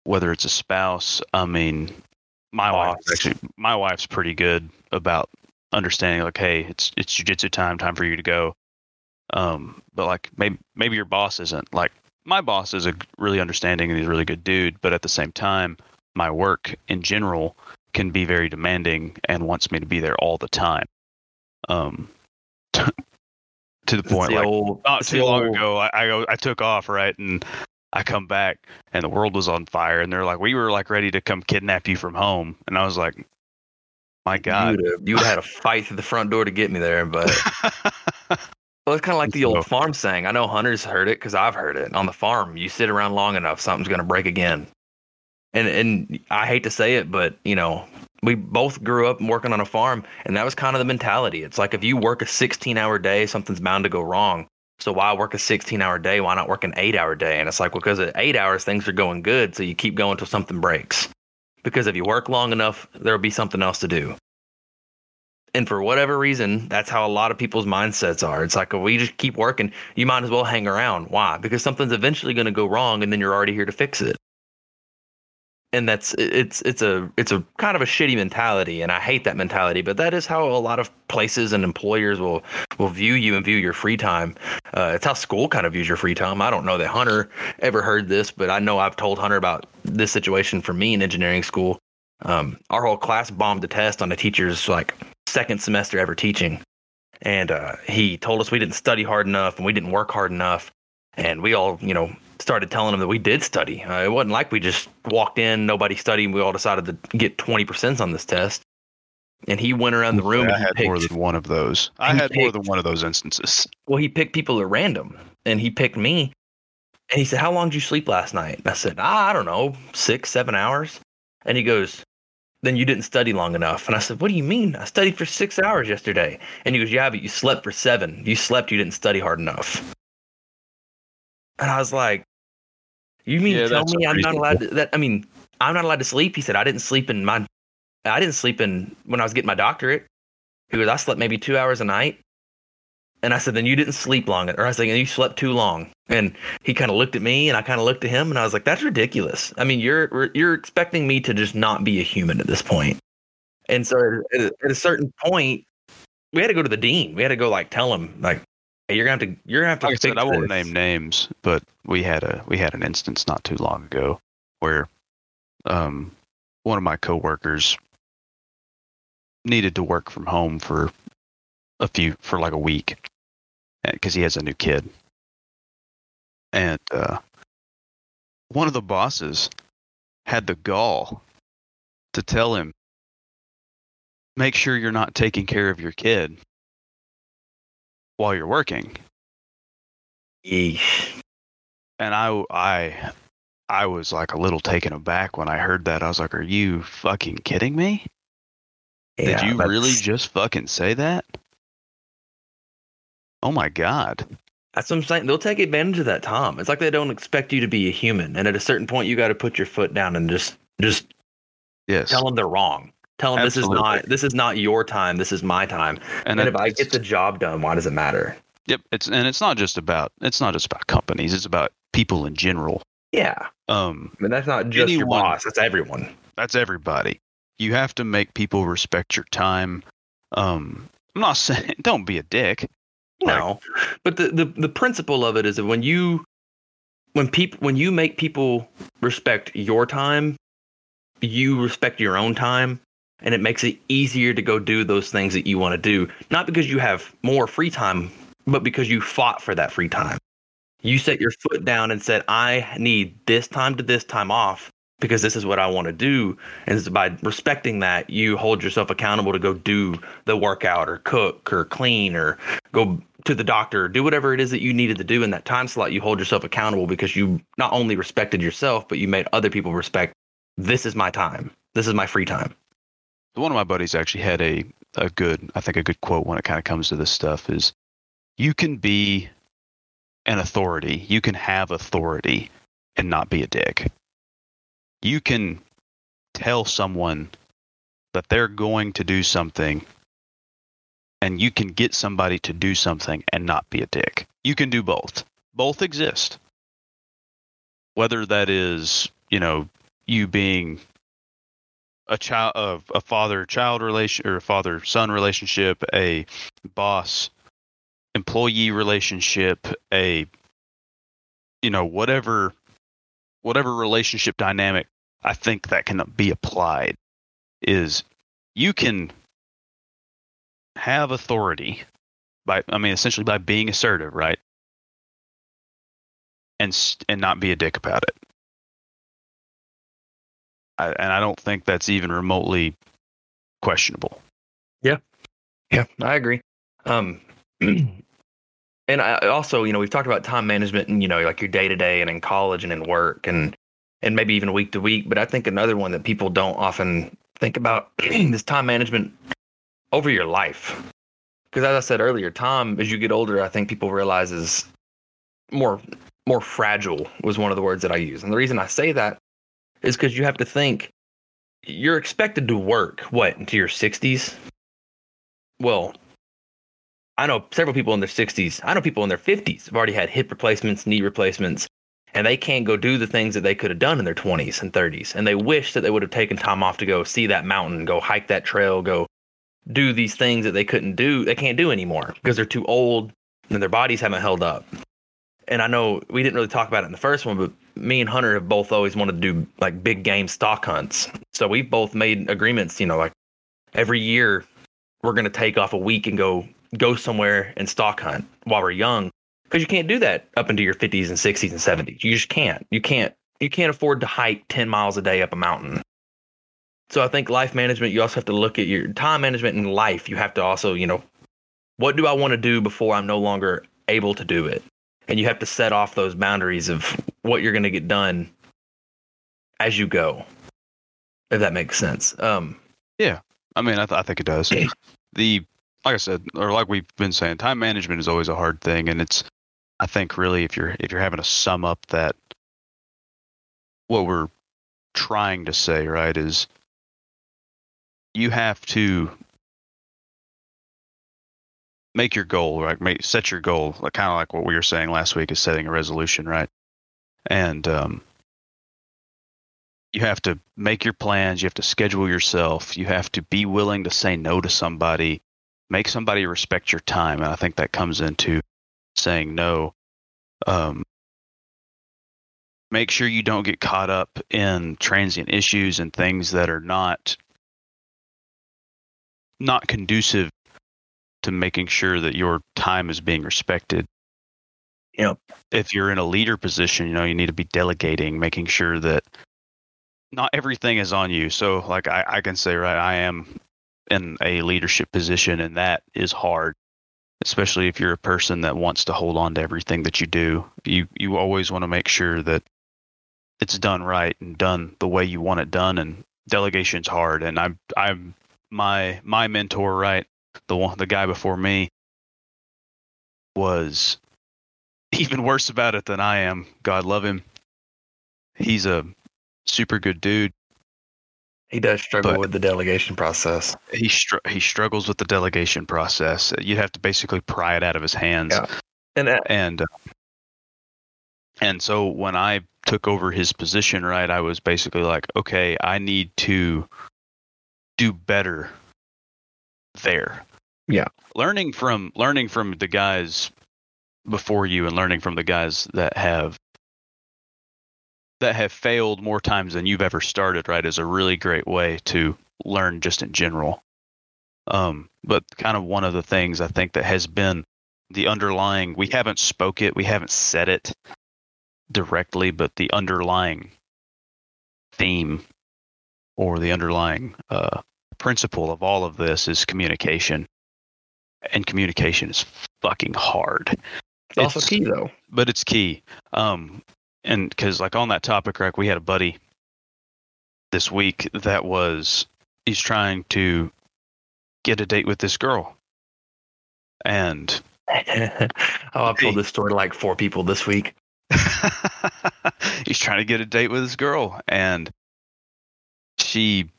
whether it's a spouse, I mean, my wife actually, my wife's pretty good about understanding, like, hey, it's it's jujitsu time, time for you to go. Um, but like maybe maybe your boss isn't like my boss is a really understanding and he's a really good dude, but at the same time, my work in general can be very demanding and wants me to be there all the time. Um, to the point the like old- not too long old- ago, I, I go I took off right and I come back and the world was on fire and they're like we were like ready to come kidnap you from home and I was like, my God. You would have you would have had a fight through the front door to get me there, but well, it's kind of like the So- old farm saying. I know hunters heard it because I've heard it on the farm. You sit around long enough, something's going to break again. And and I hate to say it, but you know, we both grew up working on a farm, and that was kind of the mentality. It's like if you work a 16 hour day, something's bound to go wrong. So why work a 16 hour day? Why not work an eight hour day? And it's like, well, because at eight hours, things are going good. So you keep going until something breaks. Because if you work long enough, there'll be something else to do. And for whatever reason, that's how a lot of people's mindsets are. It's like, we just keep working, you might as well hang around. Why? Because something's eventually going to go wrong and then you're already here to fix it. And that's it's it's a it's a kind of a shitty mentality and I hate that mentality, but that is how a lot of places and employers will will view you and view your free time. Uh, it's how school kind of views your free time. I don't know that Hunter ever heard this, but I know I've told Hunter about this situation for me in engineering school. Um, our whole class bombed the test on a teacher's like second semester ever teaching, and uh, he told us we didn't study hard enough and we didn't work hard enough, and we all you know started telling him that we did study. Uh, it wasn't like we just walked in, nobody studied, and we all decided to get twenty percent on this test. And he went around the room I and he had picked, more than one of those. I had more than one of those instances. well, he picked people at random, and he picked me. And he said, "How long did you sleep last night?" And I said, ah, "I don't know, six, seven hours." And he goes, "Then you didn't study long enough." And I said, "What do you mean? I studied for six hours yesterday." And he goes, "Yeah, but you slept for seven. You slept. You didn't study hard enough." And I was like, "You mean Yeah, tell me I'm not allowed to? That I mean, I'm not allowed to sleep?" He said, "I didn't sleep in my, I didn't sleep in when I was getting my doctorate." He goes, "I slept maybe two hours a night." And I said, then you didn't sleep long. Or I was thinking, you slept too long. And he kind of looked at me and I kind of looked at him and I was like, that's ridiculous. I mean, you're, you're expecting me to just not be a human at this point. And so at a, at a certain point, we had to go to the dean. We had to go like tell him like, you're going to have to, you're going to have Like to I said, I won't name names, but we had a we had an instance not too long ago where um one of my coworkers needed to work from home for a few for like a week because he has a new kid, and uh, one of the bosses had the gall to tell him, "Make sure you're not taking care of your kid while you're working." Yeesh. and I I I was like a little taken aback when I heard that. I was like, "Are you fucking kidding me? Did Yeah, you really just fucking say that?" Oh my god. That's what I'm saying. They'll take advantage of that, Tom. It's like they don't expect you to be a human. And at a certain point, you got to put your foot down and just, just Yes. tell them they're wrong. Tell them this is not, this is not your time. This is my time. and And if I get the job done, why does it matter? Yep, it's and it's not just about it's not just about companies, it's about people in general. Yeah. Um I mean, that's not just your Anyone- boss. That's everyone. that's everybody. You have to make people respect your time. Um I'm not saying don't be a dick. No, but the, the the principle of it is that when you when people when you make people respect your time, you respect your own time, and it makes it easier to go do those things that you want to do. Not because you have more free time, but because you fought for that free time. You set your foot down and said, "I need this time to this time off." Because this is what I want to do, and by respecting that, you hold yourself accountable to go do the workout or cook or clean or go to the doctor, do whatever it is that you needed to do in that time slot. You hold yourself accountable because you not only respected yourself, but you made other people respect this is my time. This is my free time. One of my buddies actually had a a good i think a good quote when it kind of comes to this stuff is you can be an authority. You can have authority and not be a dick. You can tell someone that they're going to do something and you can get somebody to do something and not be a dick. You can do both. Both exist. Whether that is you know you being a child of a father child relation or a father son relationship a boss employee relationship, a you know whatever whatever relationship dynamic I think that can be applied is you can have authority by I mean essentially by being assertive, right? And and not be a dick about it. I, and I don't think that's even remotely questionable. Yeah, yeah, I agree. Um, and I also, you know, we've talked about time management and you know, like your day to day and in college and in work and and maybe even week to week. But I think another one that people don't often think about is time management over your life. Because as I said earlier, time as you get older, I think people realize is more more fragile was one of the words that I use. And the reason I say that is because you have to think you're expected to work what into your 60s. Well, I know several people in their 60s. I know people in their 50s have already had hip replacements, knee replacements, and they can't go do the things that they could have done in their 20s and 30s. And they wish that they would have taken time off to go see that mountain, go hike that trail, go do these things that they couldn't do, they can't do anymore because they're too old and their bodies haven't held up. And I know we didn't really talk about it in the first one, but me and Hunter have both always wanted to do like big game stock hunts. So we've both made agreements, you know, like every year we're going to take off a week and go go somewhere and stock hunt while we're young because you can't do that up into your 50s and 60s and 70s. You just can't. You can't. You can't afford to hike 10 miles a day up a mountain. So I think life management, you also have to look at your time management in life. You have to also, you know, what do I want to do before I'm no longer able to do it? And you have to set off those boundaries of what you're going to get done as you go. If that makes sense. Um, yeah, I mean, I, th- I think it does. The like I said, or like we've been saying, time management is always a hard thing, and it's I think really if you're if you're having to sum up that what we're trying to say, right, is you have to make your goal, right? Make, set your goal, like, kind of like what we were saying last week is setting a resolution, right? And um, you have to make your plans. You have to schedule yourself. You have to be willing to say no to somebody. Make somebody respect your time, and I think that comes into saying no. Um, make sure you don't get caught up in transient issues and things that are not not conducive to making sure that your time is being respected. Yep. If you're in a leader position, you know, you need to be delegating, making sure that not everything is on you. So like I, I can say, right, I am in a leadership position and that is hard especially if you're a person that wants to hold on to everything that you do. You you always want to make sure that it's done right and done the way you want it done and delegation's hard and I'm I'm my my mentor, right? The one the guy before me was even worse about it than I am. God love him. He's a super good dude. He does struggle with the delegation process. He str- he struggles with the delegation process. You'd have to basically pry it out of his hands. Yeah. And uh, and uh, and so when I took over his position, right, I was basically like, okay, I need to do better there. Yeah. Learning from learning from the guys before you and learning from the guys that have that have failed more times than you've ever started, right, is a really great way to learn just in general. Um, but kind of one of the things I think that has been the underlying, we haven't spoke it, we haven't said it directly, but the underlying theme or the underlying uh, principle of all of this is communication. And communication is fucking hard. It's also key though. But it's key. Um, and because like on that topic, right, we had a buddy this week that was he's trying to get a date with this girl, and oh, I've told this story to like four people this week. he's trying to get a date with this girl, and she,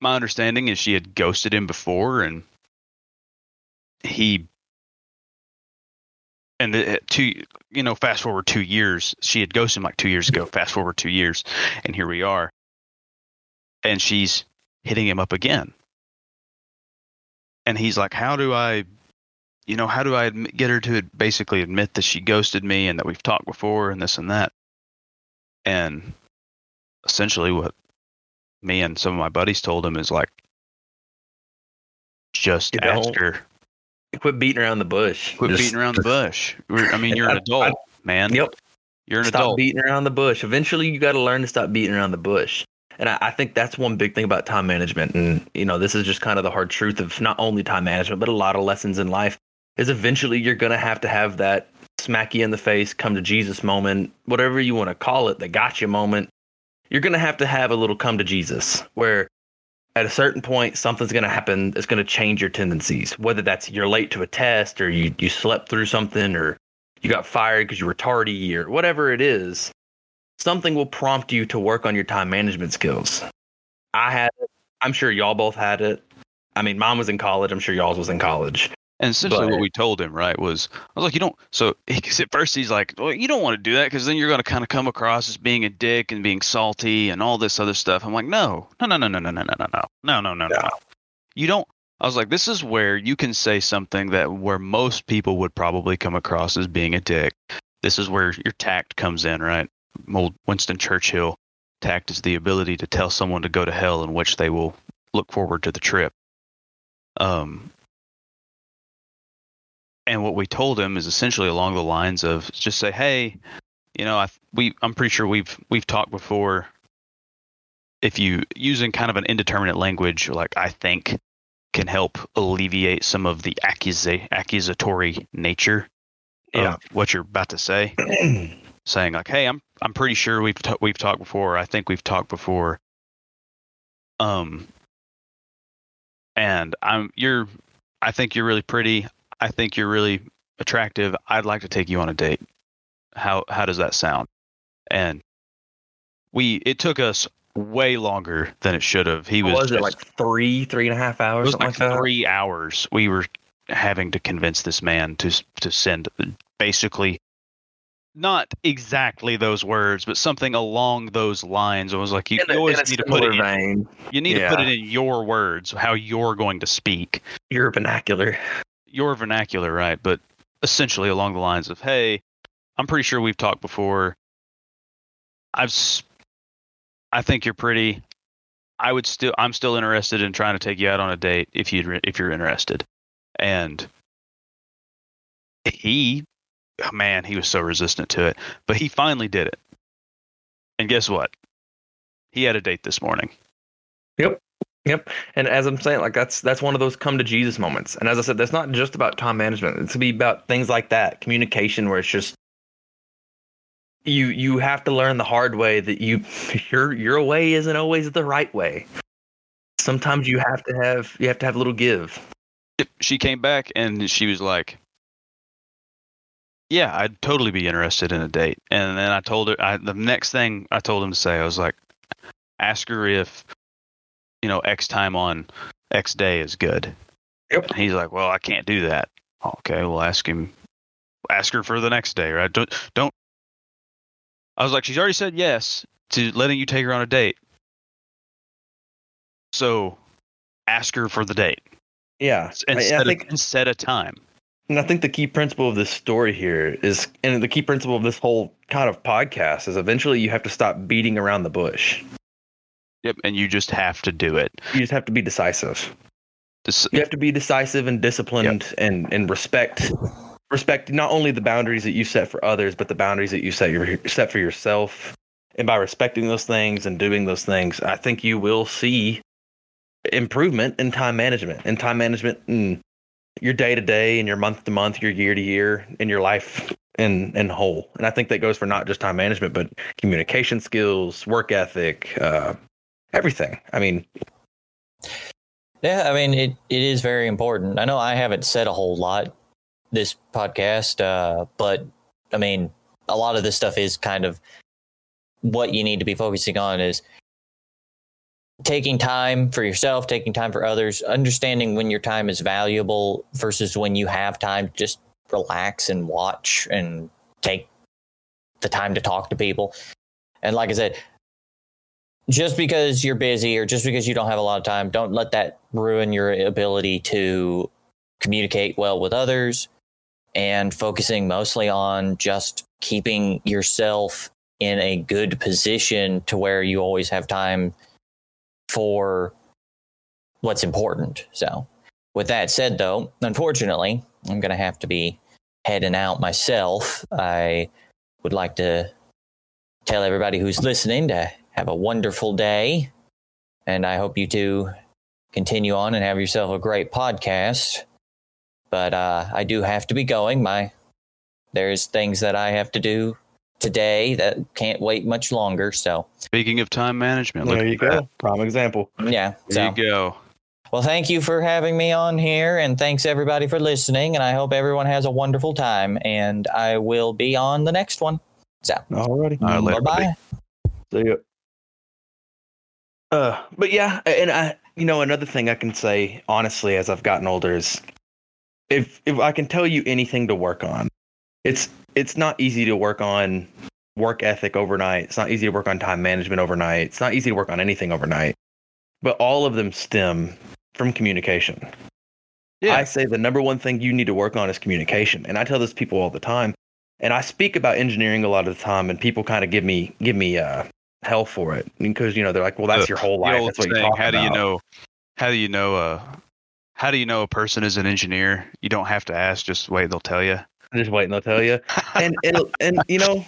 my understanding is she had ghosted him before, and he and the, uh, two you know fast forward two years she had ghosted him like two years ago fast forward two years and here we are and she's hitting him up again and he's like how do i you know, how do I get her to basically admit that she ghosted me and that we've talked before and this and that? And essentially, what me and some of my buddies told him is like, just You her, Quit beating around the bush. quit Just- beating around the bush. I mean, you're an I- adult, man. Yep. You're an adult. stop adult. beating around the bush. Eventually, you got to learn to stop beating around the bush. And I, I think that's one big thing about time management. And you know, this is just kind of the hard truth of not only time management, but a lot of lessons in life. Is eventually you're going to have to have that smack you in the face, come to Jesus moment, whatever you want to call it, the gotcha moment. You're going to have to have a little come to Jesus where at a certain point something's going to happen that's going to change your tendencies whether that's you're late to a test or you, you slept through something or you got fired because you were tardy or whatever it is something will prompt you to work on your time management skills. I had it. I'm sure y'all both had it. I mean mine was in college. I'm sure y'all's was in college And essentially, But- what we told him, right, was I was like, you don't. So, at first he's like, well, you don't want to do that because then you're going to kind of come across as being a dick and being salty and all this other stuff. I'm like, no, no, no, no, no, no, no, no, no, no, no, no, no, no. You don't. I was like, this is where you can say something that where most people would probably come across as being a dick. This is where your tact comes in, right? Old Winston Churchill. Tact is the ability to tell someone to go to hell in which they will look forward to the trip. Um, and what we told him is essentially along the lines of just say, "Hey, you know, I we I'm pretty sure we've we've talked before. If you using kind of an indeterminate language like I think can help alleviate some of the accusa- accusatory nature Yeah. of what you're about to say, saying like, "Hey, I'm I'm pretty sure we've ta- we've talked before. I think we've talked before." Um, and I'm you're I think you're really pretty. I think you're really attractive. I'd like to take you on a date. How how does that sound? And we it took us way longer than it should have. He was, was it just- like three three and a half it hours was something like like that three hours. We were having to convince this man to to send basically not exactly those words, but something along those lines. It was like you, in you always need to put it similar in, vein you need to put it in your words, how you're going to speak. your vernacular your vernacular, right? But essentially along the lines of, "Hey, I'm pretty sure we've talked before. I've, I think you're pretty. I would still, I'm still interested in trying to take you out on a date if you if you're interested." And he, oh, man, he was so resistant to it, but he finally did it. And guess what? He had a date this morning. Yep. And as I'm saying, like that's that's one of those come to Jesus moments. And as I said, that's not just about time management. It's to be about things like that, communication, where it's just you you have to learn the hard way that you your your way isn't always the right way. Sometimes you have to have you have to have a little give. Yep, she came back and she was like, "Yeah, I'd totally be interested in a date." And then I told her I, the next thing I told him to say, I was like, "Ask her if you know X time on X day is good." Yep. And he's like, "Well, I can't do that." Okay, we'll ask him. Ask her for the next day, right? Don't don't. I was like, she's already said yes to letting you take her on a date. So, ask her for the date Yeah. and I, set, I think and set a time. And I think the key principle of this story here is, and the key principle of this whole kind of podcast is eventually you have to stop beating around the bush. Yep, and you just have to do it. You just have to be decisive. You have to be decisive and disciplined and, and respect respect not only the boundaries that you set for others, but the boundaries that you set your, set for yourself. And by respecting those things and doing those things, I think you will see improvement in time management and time management in your day to day and your month to month, your year to year, and your life in in whole. And I think that goes for not just time management, but communication skills, work ethic, uh, everything. I mean, Yeah, I mean it, it is very important. I know I haven't said a whole lot this podcast, uh, but I mean a lot of this stuff is kind of what you need to be focusing on is taking time for yourself, taking time for others, understanding when your time is valuable versus when you have time just relax and watch and take the time to talk to people. And like I said, just because you're busy or just because you don't have a lot of time, don't let that ruin your ability to communicate well with others, and focusing mostly on just keeping yourself in a good position to where you always have time for what's important. So, with that said, though, unfortunately, I'm going to have to be heading out myself. I would like to tell everybody who's listening to have a wonderful day. And I hope you two continue on and have yourself a great podcast. But uh, I do have to be going. My there's things that I have to do today that can't wait much longer. So Speaking of time management, there you at go. that. Prime example. yeah. There So you go. well, thank you for having me on here, and thanks everybody for listening. And I hope everyone has a wonderful time. And I will be on the next one. So Alrighty. All right, later, bye buddy. bye. See ya. Uh, but yeah, and I, you know, another thing I can say honestly, as I've gotten older, is if if I can tell you anything to work on, it's it's not easy to work on work ethic overnight. It's not easy to work on time management overnight. It's not easy to work on anything overnight. But all of them stem from communication. Yeah. I say the number one thing you need to work on is communication. And I tell this people all the time. And I speak about engineering a lot of the time and people kind of give me give me uh hell for it because you know they're like, well, that's The- your whole life. That's what saying, how do you know? How do you know? Uh, how do you know a person is an engineer? You don't have to ask. Just wait. They'll tell you. Just wait and they'll tell you. And and and you know,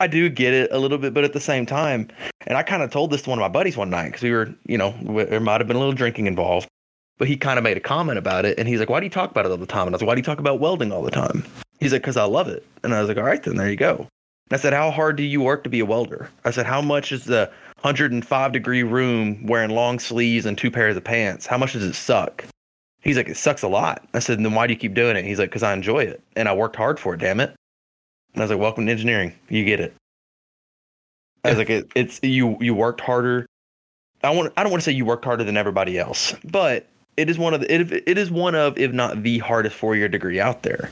I do get it a little bit, but at the same time, and I kind of told this to one of my buddies one night because we were, you know, there might have been a little drinking involved. But he kind of made a comment about it, and he's like, "Why do you talk about it all the time?" And I was like, "Why do you talk about welding all the time?" He's like, "Cause I love it." And I was like, "All right, then there you go." I said, "How hard do you work to be a welder?" I said, "How much is the 105 degree room wearing long sleeves and two pairs of pants? How much does it suck?" He's like, "It sucks a lot." I said, "Then why do you keep doing it?" He's like, "Cause I enjoy it and I worked hard for it. Damn it." And I was like, "Welcome to engineering. You get it." I was like, it, "It's you. You worked harder. I want. I don't want to say you worked harder than everybody else, but it is one of the, it, it is one of, if not the hardest four year degree out there.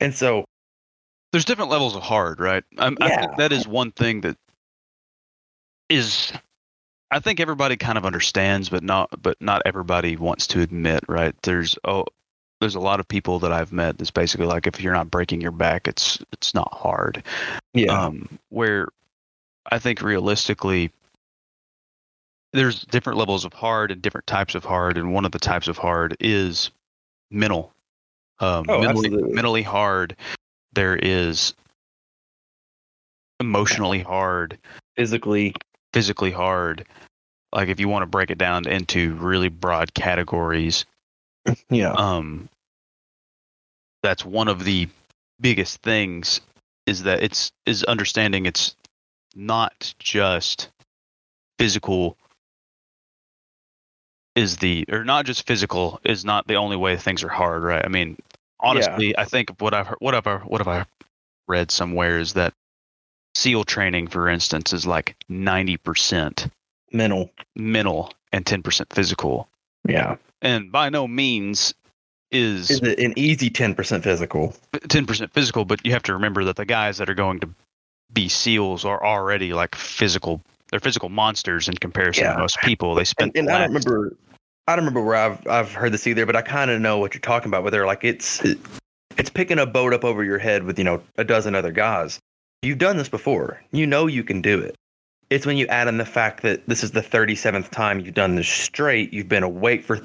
And so, There's different levels of hard, right? I'm, I think that is one thing that is. I think everybody kind of understands, but not, but not everybody wants to admit, right? There's oh, there's a lot of people that I've met that's basically like, if you're not breaking your back, it's it's not hard. um, where I think realistically, there's different levels of hard and different types of hard, and one of the types of hard is mental. Um, Oh, mentally, absolutely. mentally hard. There is emotionally hard, physically, physically hard. Like if you want to break it down into really broad categories, yeah, um, that's one of the biggest things is that it's is understanding it's not just physical is the or not just physical is not the only way things are hard right? I mean honestly i think what i've heard, what have I, what have i read somewhere is that seal training for instance is like 90% mental, mental and 10% physical yeah, and by no means is is it an easy ten percent physical? ten percent physical, but you have to remember that the guys that are going to be SEALs are already like physical. They're physical monsters in comparison Yeah. to most people. They spend And, and I don't remember, I don't remember where I've I've heard this either, but I kind of know what you're talking about. Where they're like, it's it's picking a boat up over your head with you know a dozen other guys. You've done this before. You know you can do it. It's when you add in the fact that this is the 37th time you've done this straight. You've been awake for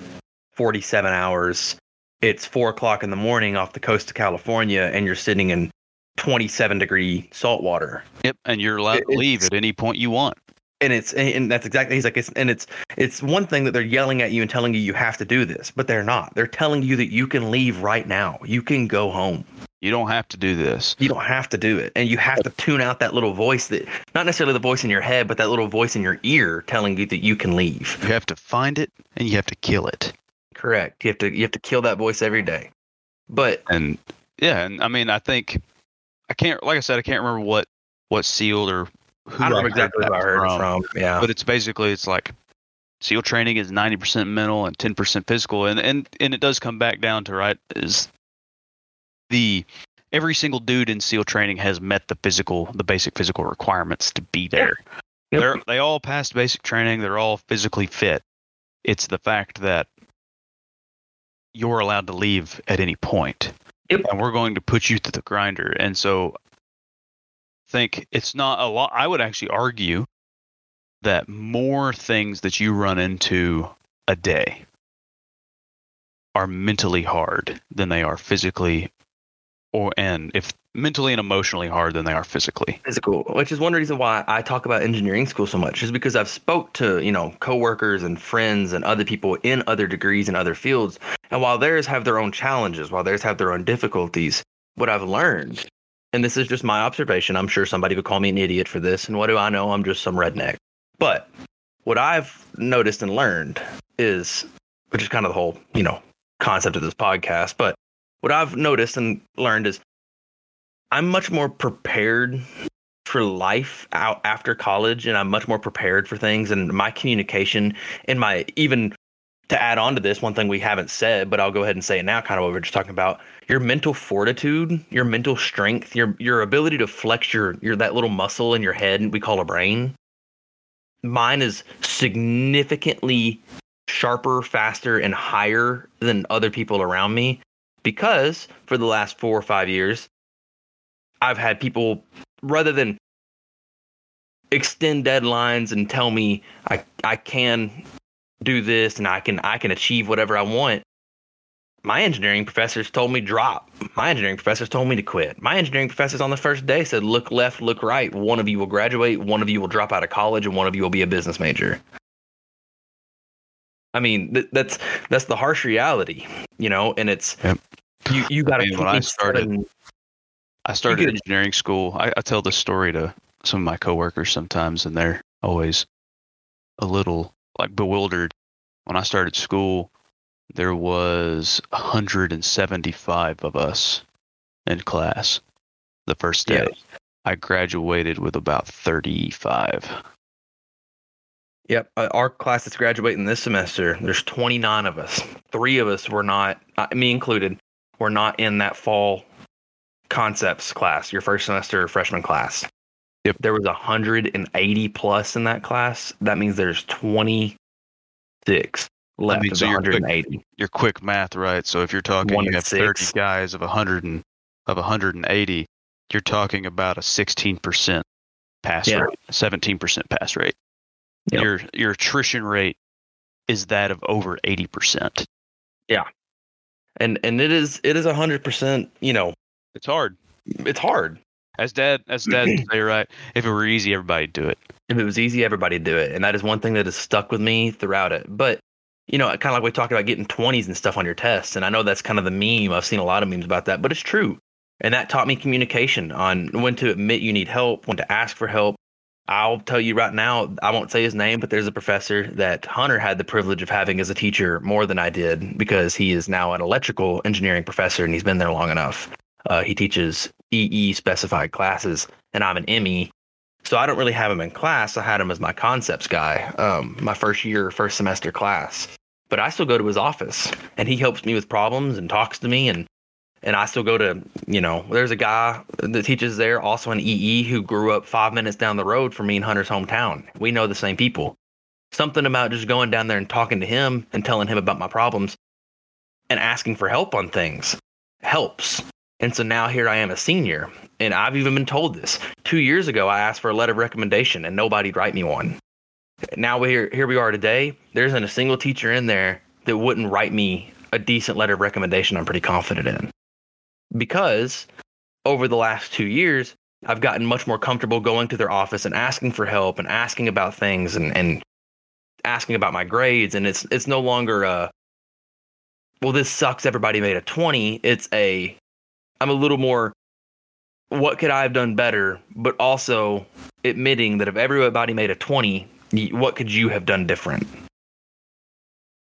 47 hours. It's four o'clock in the morning off the coast of California, and you're sitting in 27 degree salt water. Yep, and you're allowed It- to leave at any point you want. And it's and that's exactly he's like it's and it's it's one thing that they're yelling at you and telling you you have to do this but they're not they're telling you that you can leave right now you can go home You don't have to do this. you don't have to do it and you have to tune out that little voice that not necessarily the voice in your head but that little voice in your ear telling you that you can leave You have to find it and you have to kill it. correct you have to you have to kill that voice every day but And yeah, and I mean, I think I can't. Like I said, I can't remember what what sealed or who i don't know heard exactly that where i heard it from yeah but it's basically it's like SEAL training is ninety percent mental and ten percent physical, and and and it does come back down to right is the every single dude in SEAL training has met the physical the basic physical requirements to be there. Yep. They're they all passed basic training. They're all physically fit. It's the fact that you're allowed to leave at any point. Yep. And we're going to put you through the grinder. And so think it's not a lot I would actually argue that more things that you run into a day are mentally hard than they are physically or and if mentally and emotionally hard than they are physically. physical which is one reason why i talk about engineering school so much is because i've spoke to you know coworkers and friends and other people in other degrees and other fields and while theirs have their own challenges while theirs have their own difficulties what i've learned and this is just my observation. I'm sure somebody would call me an idiot for this and what do i know? I'm just some redneck. But what i've noticed and learned is which is kind of the whole you know concept of this podcast but what i've noticed and learned is I'm much more prepared for life out after college and I'm much more prepared for things and my communication and my even to add on to this one thing we haven't said but I'll go ahead and say it now kind of what we are just talking about your mental fortitude your mental strength your your ability to flex your your that little muscle in your head we call a brain. Mine is significantly sharper faster and higher than other people around me because for the last 4 or 5 years I've had people rather than extend deadlines and tell me I I can do this and I can I can achieve whatever I want. My engineering professors told me drop. My engineering professors told me to quit. My engineering professors on the first day said look left, look right. One of you will graduate, one of you will drop out of college and one of you will be a business major. I mean, th- that's that's the harsh reality, you know, and it's Yep. you you got to I mean, when I started- I started could- engineering school. I, I tell this story to some of my coworkers sometimes, and they're always a little like bewildered. When I started school, there was 175 of us in class the first day. Yeah. I graduated with about 35. Yep. Uh, our class that's graduating this semester, there's 29 of us. Three of us were not, uh, me included, were not in that fall concepts class, your first semester freshman class. Yep. There was 180 plus in that class. That means there's 26 left mean, of so the you're quick- Your quick math, right? So if you're talking, One you have 30 guys of 100 and of 180, you're talking about a 16% pass Yeah. rate, 17% pass rate. Yep. Your your attrition rate is that of over 80%. Yeah. And and it is it is 100%, you know, It's hard. it's hard. As dad, as dad say, right? If it were easy, everybody'd do it. if it was easy, everybody'd do it. And that is one thing that has stuck with me throughout it. But, you know, kind of like we talked about getting 20s and stuff on your tests. And I know that's kind of the meme. I've seen a lot of memes about that, but it's true. And that taught me communication on when to admit you need help, when to ask for help. I'll tell you right now, I won't say his name, but there's a professor that Hunter had the privilege of having as a teacher more than I did because he is now an electrical engineering professor and he's been there long enough. Uh, he teaches EE specified classes, and I'm an ME. So I don't really have him in class. I had him as my concepts guy, um, my first year, first semester class. But I still go to his office, and he helps me with problems and talks to me, and and I still go to, you know, there's a guy that teaches there, also an EE, who grew up five minutes down the road from me in Hunter's hometown. We know the same people. Something about just going down there and talking to him and telling him about my problems and asking for help on things helps. And so now here I am a senior, and I've even been told this. Two years ago, I asked for a letter of recommendation, and nobody'd write me one. Now we here here we are today. There isn't a single teacher in there that wouldn't write me a decent letter of recommendation. I'm pretty confident in because over the last two years, I've gotten much more comfortable going to their office and asking for help and asking about things and and asking about my grades. And it's it's no longer a well, this sucks. Everybody made a twenty. It's a I'm a little more what could I have done better, but also admitting that if everybody made a 20, what could you have done different?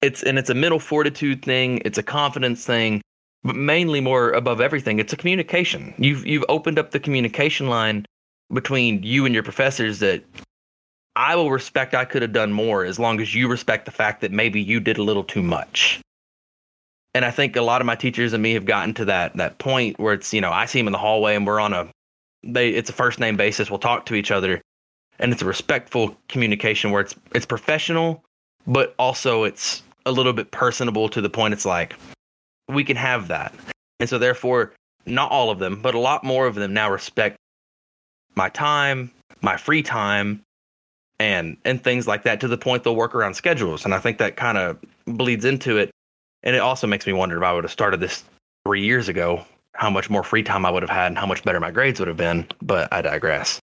It's and it's a mental fortitude thing, it's a confidence thing, but mainly more above everything, it's a communication. You've you've opened up the communication line between you and your professors that I will respect I could have done more as long as you respect the fact that maybe you did a little too much and I think a lot of my teachers and me have gotten to that that point where it's you know I see them in the hallway and we're on a they it's a first name basis. We'll talk to each other, and it's a respectful communication where it's it's professional, but also it's a little bit personable to the point. It's like we can have that. And so therefore, not all of them, but a lot more of them now respect my time, my free time, and and things like that to the point they'll work around schedules. And I think that kind of bleeds into it. And it also makes me wonder if I would have started this three years ago, how much more free time I would have had and how much better my grades would have been. But I digress.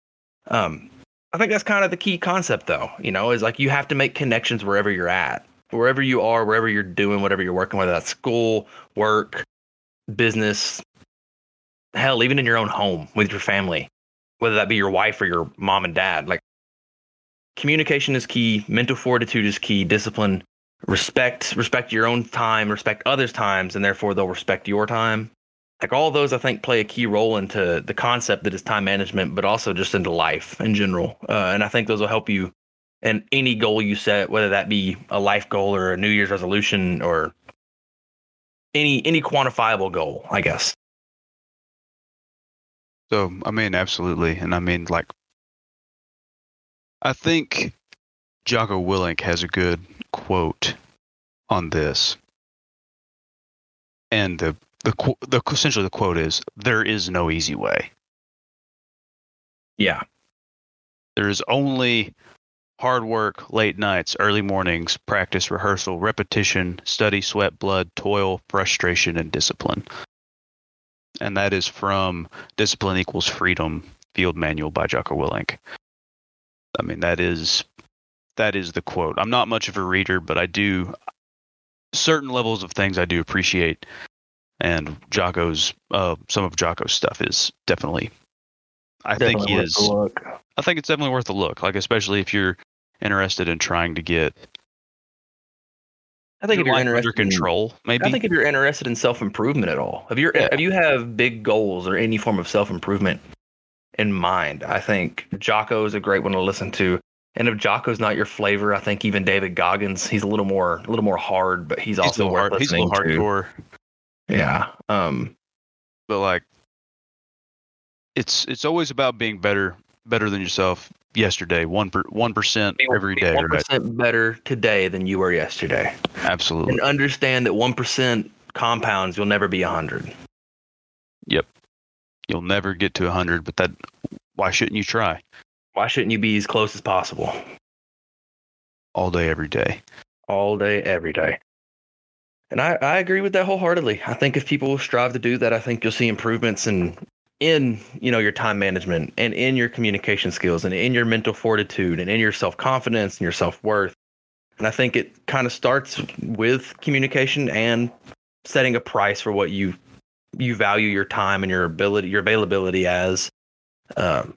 Um, I think that's kind of the key concept, though. You know, is like you have to make connections wherever you're at, wherever you are, wherever you're doing, whatever you're working, whether that's school, work, business, hell, even in your own home with your family, whether that be your wife or your mom and dad. Like, communication is key, mental fortitude is key, discipline, respect, respect your own time, respect others' times, and therefore they'll respect your time. Like all those i think play a key role into the concept that is time management but also just into life in general. Uh, and i think those will help you in any goal you set whether that be a life goal or a new year's resolution or any any quantifiable goal i guess. So I mean, absolutely, and I mean, like, I think Jocko Willink has a good quote on this, and the the the essentially the quote is, "There is no easy way. yeah There is only hard work, late nights, early mornings, practice, rehearsal, repetition, study, sweat, blood, toil, frustration, and discipline." And that is from Discipline Equals Freedom Field Manual by Jocko Willink. I mean, that is that is the quote. I'm not much of a reader, but I do certain levels of things I do appreciate, and Jocko's uh, some of Jocko's stuff is definitely. I think he is. I think it's definitely worth a look. Like especially if you're interested in trying to get i think if you're life under interested in- control, maybe. I think if you're interested in self improvement at all, if you're Yeah. if you have big goals or any form of self improvement in mind, I think Jocko is a great one to listen to. And if Jocko's not your flavor, I think even David Goggins, he's a little more a little more hard, but he's, he's also worth hard, he's a little to. hardcore, Yeah. Um. but like it's it's always about being better better than yourself yesterday. One per one percent every day, One right? better today than you were yesterday, Absolutely. and understand that one percent compounds. You'll never be a hundred. Yep. You'll never get to a 100, but that why shouldn't you try Why shouldn't you be as close as possible? all day every day? all day, every day. And I, I agree with that wholeheartedly. I think if people strive to do that, I think you'll see improvements in in you know your time management and in your communication skills and in your mental fortitude and in your self confidence and your self worth. And I think it kind of starts with communication and setting a price for what you you value your time and your ability your availability as. Um,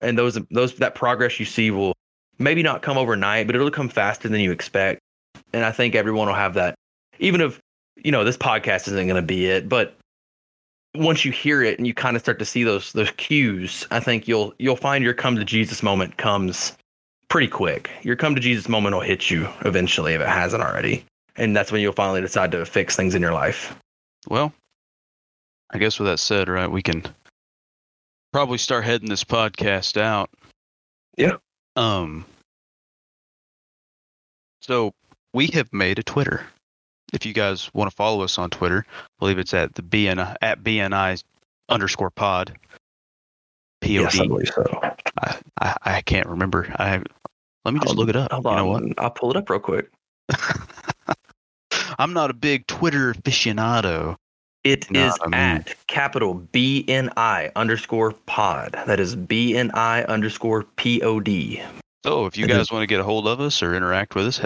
and those those that progress you see will maybe not come overnight, but it'll come faster than you expect. And I think everyone will have that. Even if, you know, this podcast isn't going to be it, but once you hear it and you kind of start to see those those cues, I think you'll you'll find your come to Jesus moment comes pretty quick. Your come to Jesus moment will hit you eventually if it hasn't already. And that's when you'll finally decide to fix things in your life. Well, I guess with that said, right, we can probably start heading this podcast out. Yeah. Um. So we have made a Twitter. If you guys want to follow us on Twitter, I believe it's at the BN at BNI underscore pod. P O D. believe so. I, I I can't remember. I let me just look it up. Hold you know on. I'll pull it up real quick. I'm not a big Twitter aficionado. It No, is I mean- at capital BNI underscore pod. That is BNI underscore POD. So if you It is- guys want to get a hold of us or interact with us,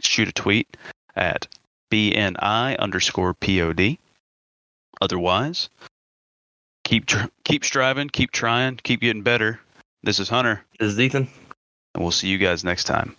shoot a tweet at BNI underscore POD. Otherwise, keep tr- keep striving, keep trying, keep getting better. This is Hunter, This is Ethan. and we'll see you guys next time.